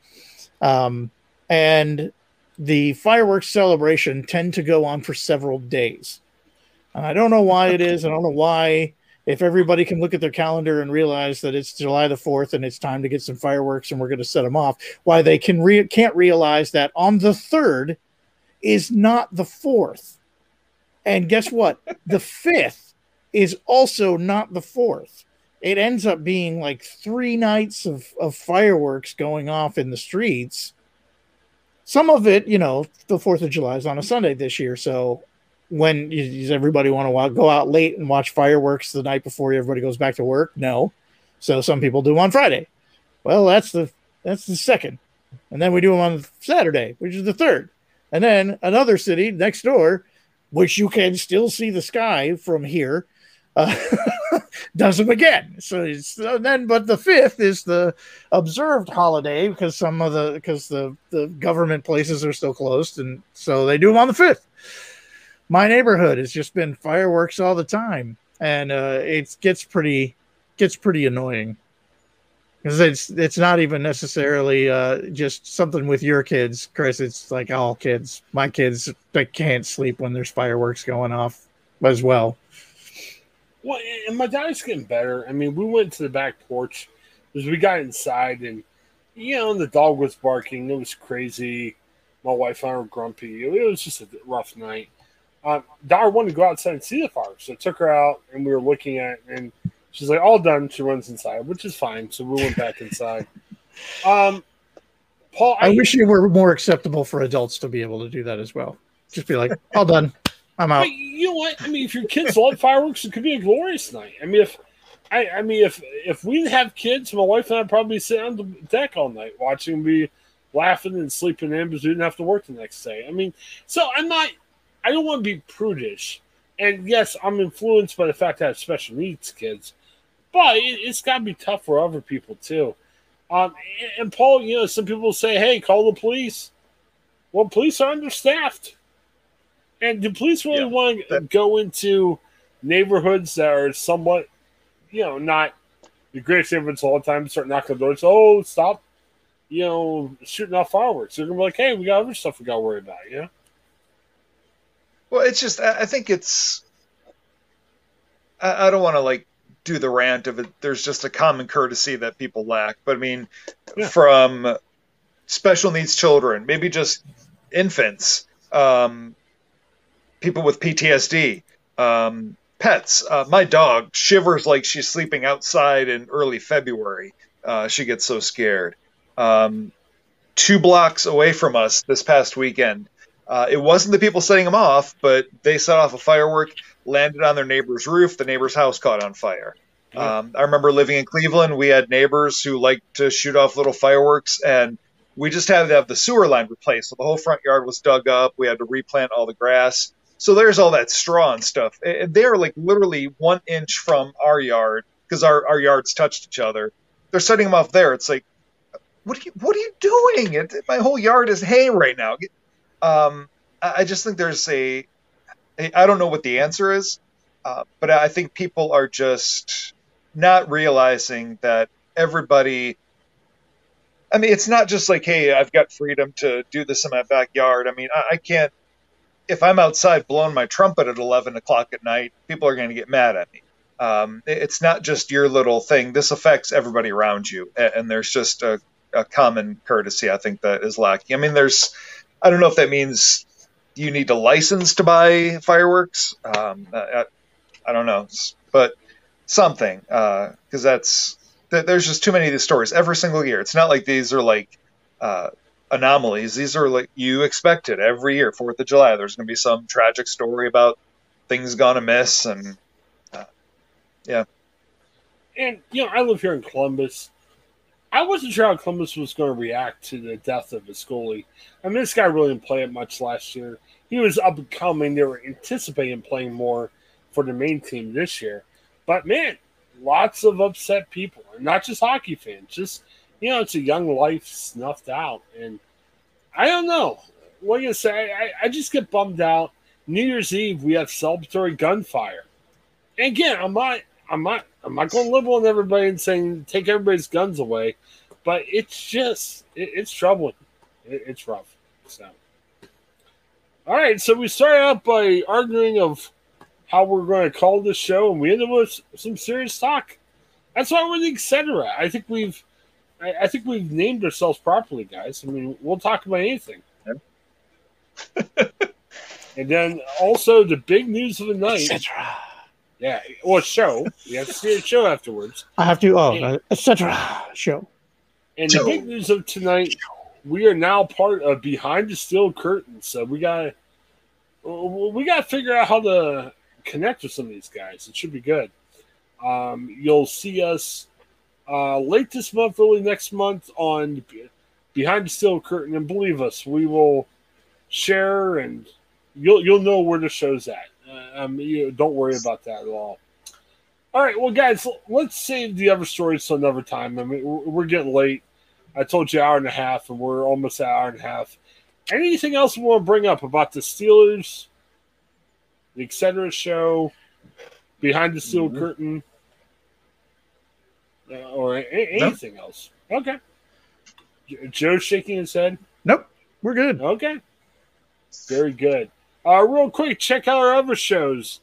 um, and the fireworks celebration tend to go on for several days. And I don't know why it is. I don't know why if everybody can look at their calendar and realize that it's July the 4th and it's time to get some fireworks and we're going to set them off, why they can re- can't realize that on the 3rd is not the 4th. And guess what? the 5th is also not the 4th. It ends up being like three nights of, of fireworks going off in the streets. Some of it, you know, the 4th of July is on a Sunday this year. So when does everybody want to go out late and watch fireworks the night before everybody goes back to work? No. So some people do on Friday. Well, that's the that's the second, and then we do them on Saturday, which is the third, and then another city next door, which you can still see the sky from here, uh, does them again. So it's uh, then, but the fifth is the observed holiday because some of the because the the government places are still closed, and so they do them on the fifth my neighborhood has just been fireworks all the time, and uh, it gets pretty gets pretty annoying because it's it's not even necessarily uh, just something with your kids, Chris. It's like all kids. My kids they can't sleep when there's fireworks going off as well. Well, and my dad's getting better. I mean, we went to the back porch because we got inside, and you know, the dog was barking. It was crazy. My wife and I were grumpy. It was just a rough night uh, Dar wanted to go outside and see the fireworks, so I took her out and we were looking at it, and she's like, "All done." She runs inside, which is fine. So we went back inside. Um, Paul, I, I wish it were more acceptable for adults to be able to do that as well. Just be like, "All done, I'm out." you know what? I mean, if your kids love fireworks, it could be a glorious night. I mean, if I, I mean, if if we have kids, my wife and I'd probably sit on the deck all night watching, be laughing and sleeping in because we didn't have to work the next day. I mean, so I'm not I don't want to be prudish. And yes, I'm influenced by the fact that I have special needs kids, but it, has got to be tough for other people too. Um, and Paul, you know, some people say, "Hey, call the police." Well, police are understaffed, and do police really yeah, want to go into neighborhoods that are somewhat, you know, not the greatest neighborhoods all the time? Start knocking on doors. Oh, stop! You know, shooting off fireworks. They're gonna be like, "Hey, we got other stuff we got to worry about." You know. Well, it's just I think it's I, I don't want to like do the rant of it. There's just a common courtesy that people lack. But I mean, yeah. from special needs children, maybe just infants, um, people with PTSD, um, pets. Uh, my dog shivers like she's sleeping outside in early February. Uh, she gets so scared. Um, two blocks away from us this past weekend, uh, it wasn't the people setting them off, but they set off a firework, landed on their neighbor's roof. The neighbor's house caught on fire. Yeah. Um, I remember living in Cleveland. We had neighbors who liked to shoot off little fireworks, and we just had to have the sewer line replaced. So the whole front yard was dug up. We had to replant all the grass. So there's all that straw and stuff. And they're like literally one inch from our yard because our, our yards touched each other. They're setting them off there. It's like, what are you what are you doing? It, my whole yard is hay right now. Get, um, I just think there's a, I don't know what the answer is, uh, but I think people are just not realizing that everybody. I mean, it's not just like, hey, I've got freedom to do this in my backyard. I mean, I, I can't. If I'm outside blowing my trumpet at 11 o'clock at night, people are going to get mad at me. Um, it's not just your little thing. This affects everybody around you, and, and there's just a, a common courtesy I think that is lacking. I mean, there's I don't know if that means you need a license to buy fireworks. Um, I, I, don't know, but something because uh, that's there's just too many of these stories every single year. It's not like these are like uh, anomalies. These are like you expect it every year. Fourth of July, there's going to be some tragic story about things gone amiss, and uh, yeah. And you know, I live here in Columbus. I wasn't sure how Columbus was going to react to the death of his goalie. I mean, this guy really didn't play it much last year. He was up and coming. They were anticipating playing more for the main team this year. But man, lots of upset people, not just hockey fans. Just you know, it's a young life snuffed out, and I don't know. What are you say? I, I just get bummed out. New Year's Eve, we have celebratory gunfire. And again, I'm not, I'm not, I'm not going to live on everybody and saying take everybody's guns away, but it's just, it, it's troubling. It, it's rough. So, all right. So we started out by arguing of how we're going to call this show, and we ended with some serious talk. That's why we're the etc. I think we've, I, I, think we've named ourselves properly, guys. I mean, we'll talk about anything. and then also the big news of the night. Etc. Yeah, or show. You have to see a show afterwards. I have to. Oh, etc. Show. And the big news of tonight, we are now part of Behind the Steel Curtain. So we got we got to figure out how to connect with some of these guys. It should be good. Um, you'll see us uh, late this month, early next month on Behind the Steel Curtain, and believe us, we will share and you'll you'll know where the show's at. Uh, um, you don't worry about that at all. All right, well, guys, let's save the other stories till another time. I mean, we're getting late. I told you hour and a half, and we're almost an hour and a half. Anything else we want to bring up about the Steelers, the etc. show, behind the steel mm-hmm. curtain, uh, or a- anything nope. else? Okay. Joe's shaking his head. Nope, we're good. Okay, very good. Uh, real quick, check out our other shows.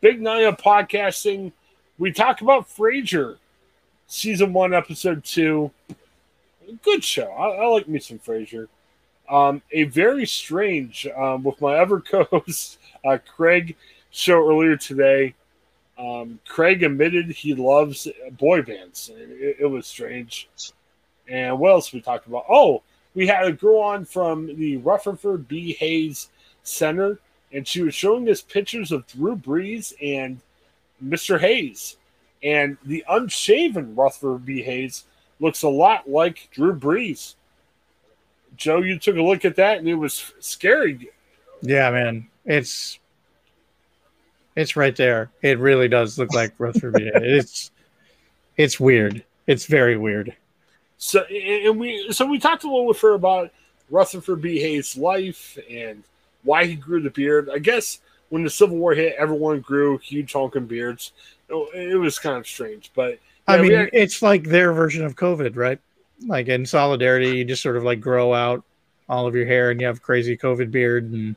Big Night of Podcasting. We talk about Frasier, season one, episode two. Good show. I, I like me some Frasier. Um, a very strange um, with my other co-host uh, Craig show earlier today. Um, Craig admitted he loves boy bands. It, it, was strange. And what else we talked about? Oh, we had a girl on from the Rutherford B. Hayes center, and she was showing us pictures of Drew Brees and Mr. Hayes. And the unshaven Rutherford B. Hayes looks a lot like Drew Brees. Joe, you took a look at that and it was scary. Yeah, man. It's it's right there. It really does look like Rutherford B. Hayes. It's it's weird. It's very weird. So and we so we talked a little with her about Rutherford B. Hayes' life and – why he grew the beard. I guess when the Civil War hit, everyone grew huge honking beards. It was kind of strange, but I mean, had, it's like their version of COVID, right? Like in solidarity, you just sort of like grow out all of your hair and you have crazy COVID beard. And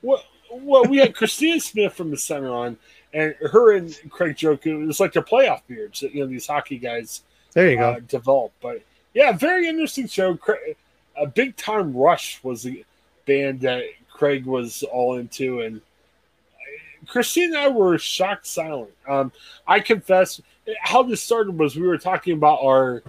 well, well, we had Christina Smith from the center on, and her and Craig joke it was like their playoff beards. that You know, these hockey guys. There you go. Uh, develop, but yeah, very interesting show. A big time rush was the band that Craig was all into, and Christine and I were shocked silent. Um, I confess, how this started was we were talking about our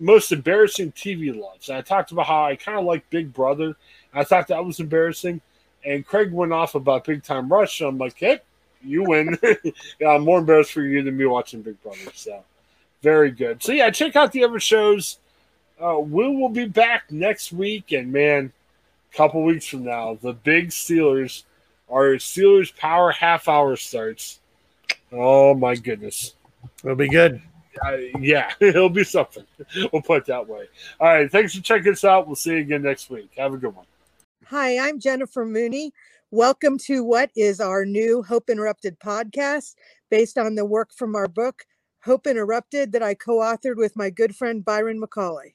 most embarrassing TV loves. And I talked about how I kind of like Big Brother. I thought that was embarrassing. And Craig went off about Big Time Rush. I'm like, hey, you win. yeah, I'm more embarrassed for you than me watching Big Brother. So, very good. So, yeah, check out the other shows. Uh, we will be back next week. And, man, couple weeks from now, the big Steelers, our Steelers Power half hour starts. Oh my goodness, it'll be good. Uh, yeah, it'll be something. We'll put it that way. All right, thanks for checking us out. We'll see you again next week. Have a good one. Hi, I'm Jennifer Mooney. Welcome to what is our new Hope Interrupted podcast based on the work from our book, Hope Interrupted, that I co authored with my good friend Byron McCauley.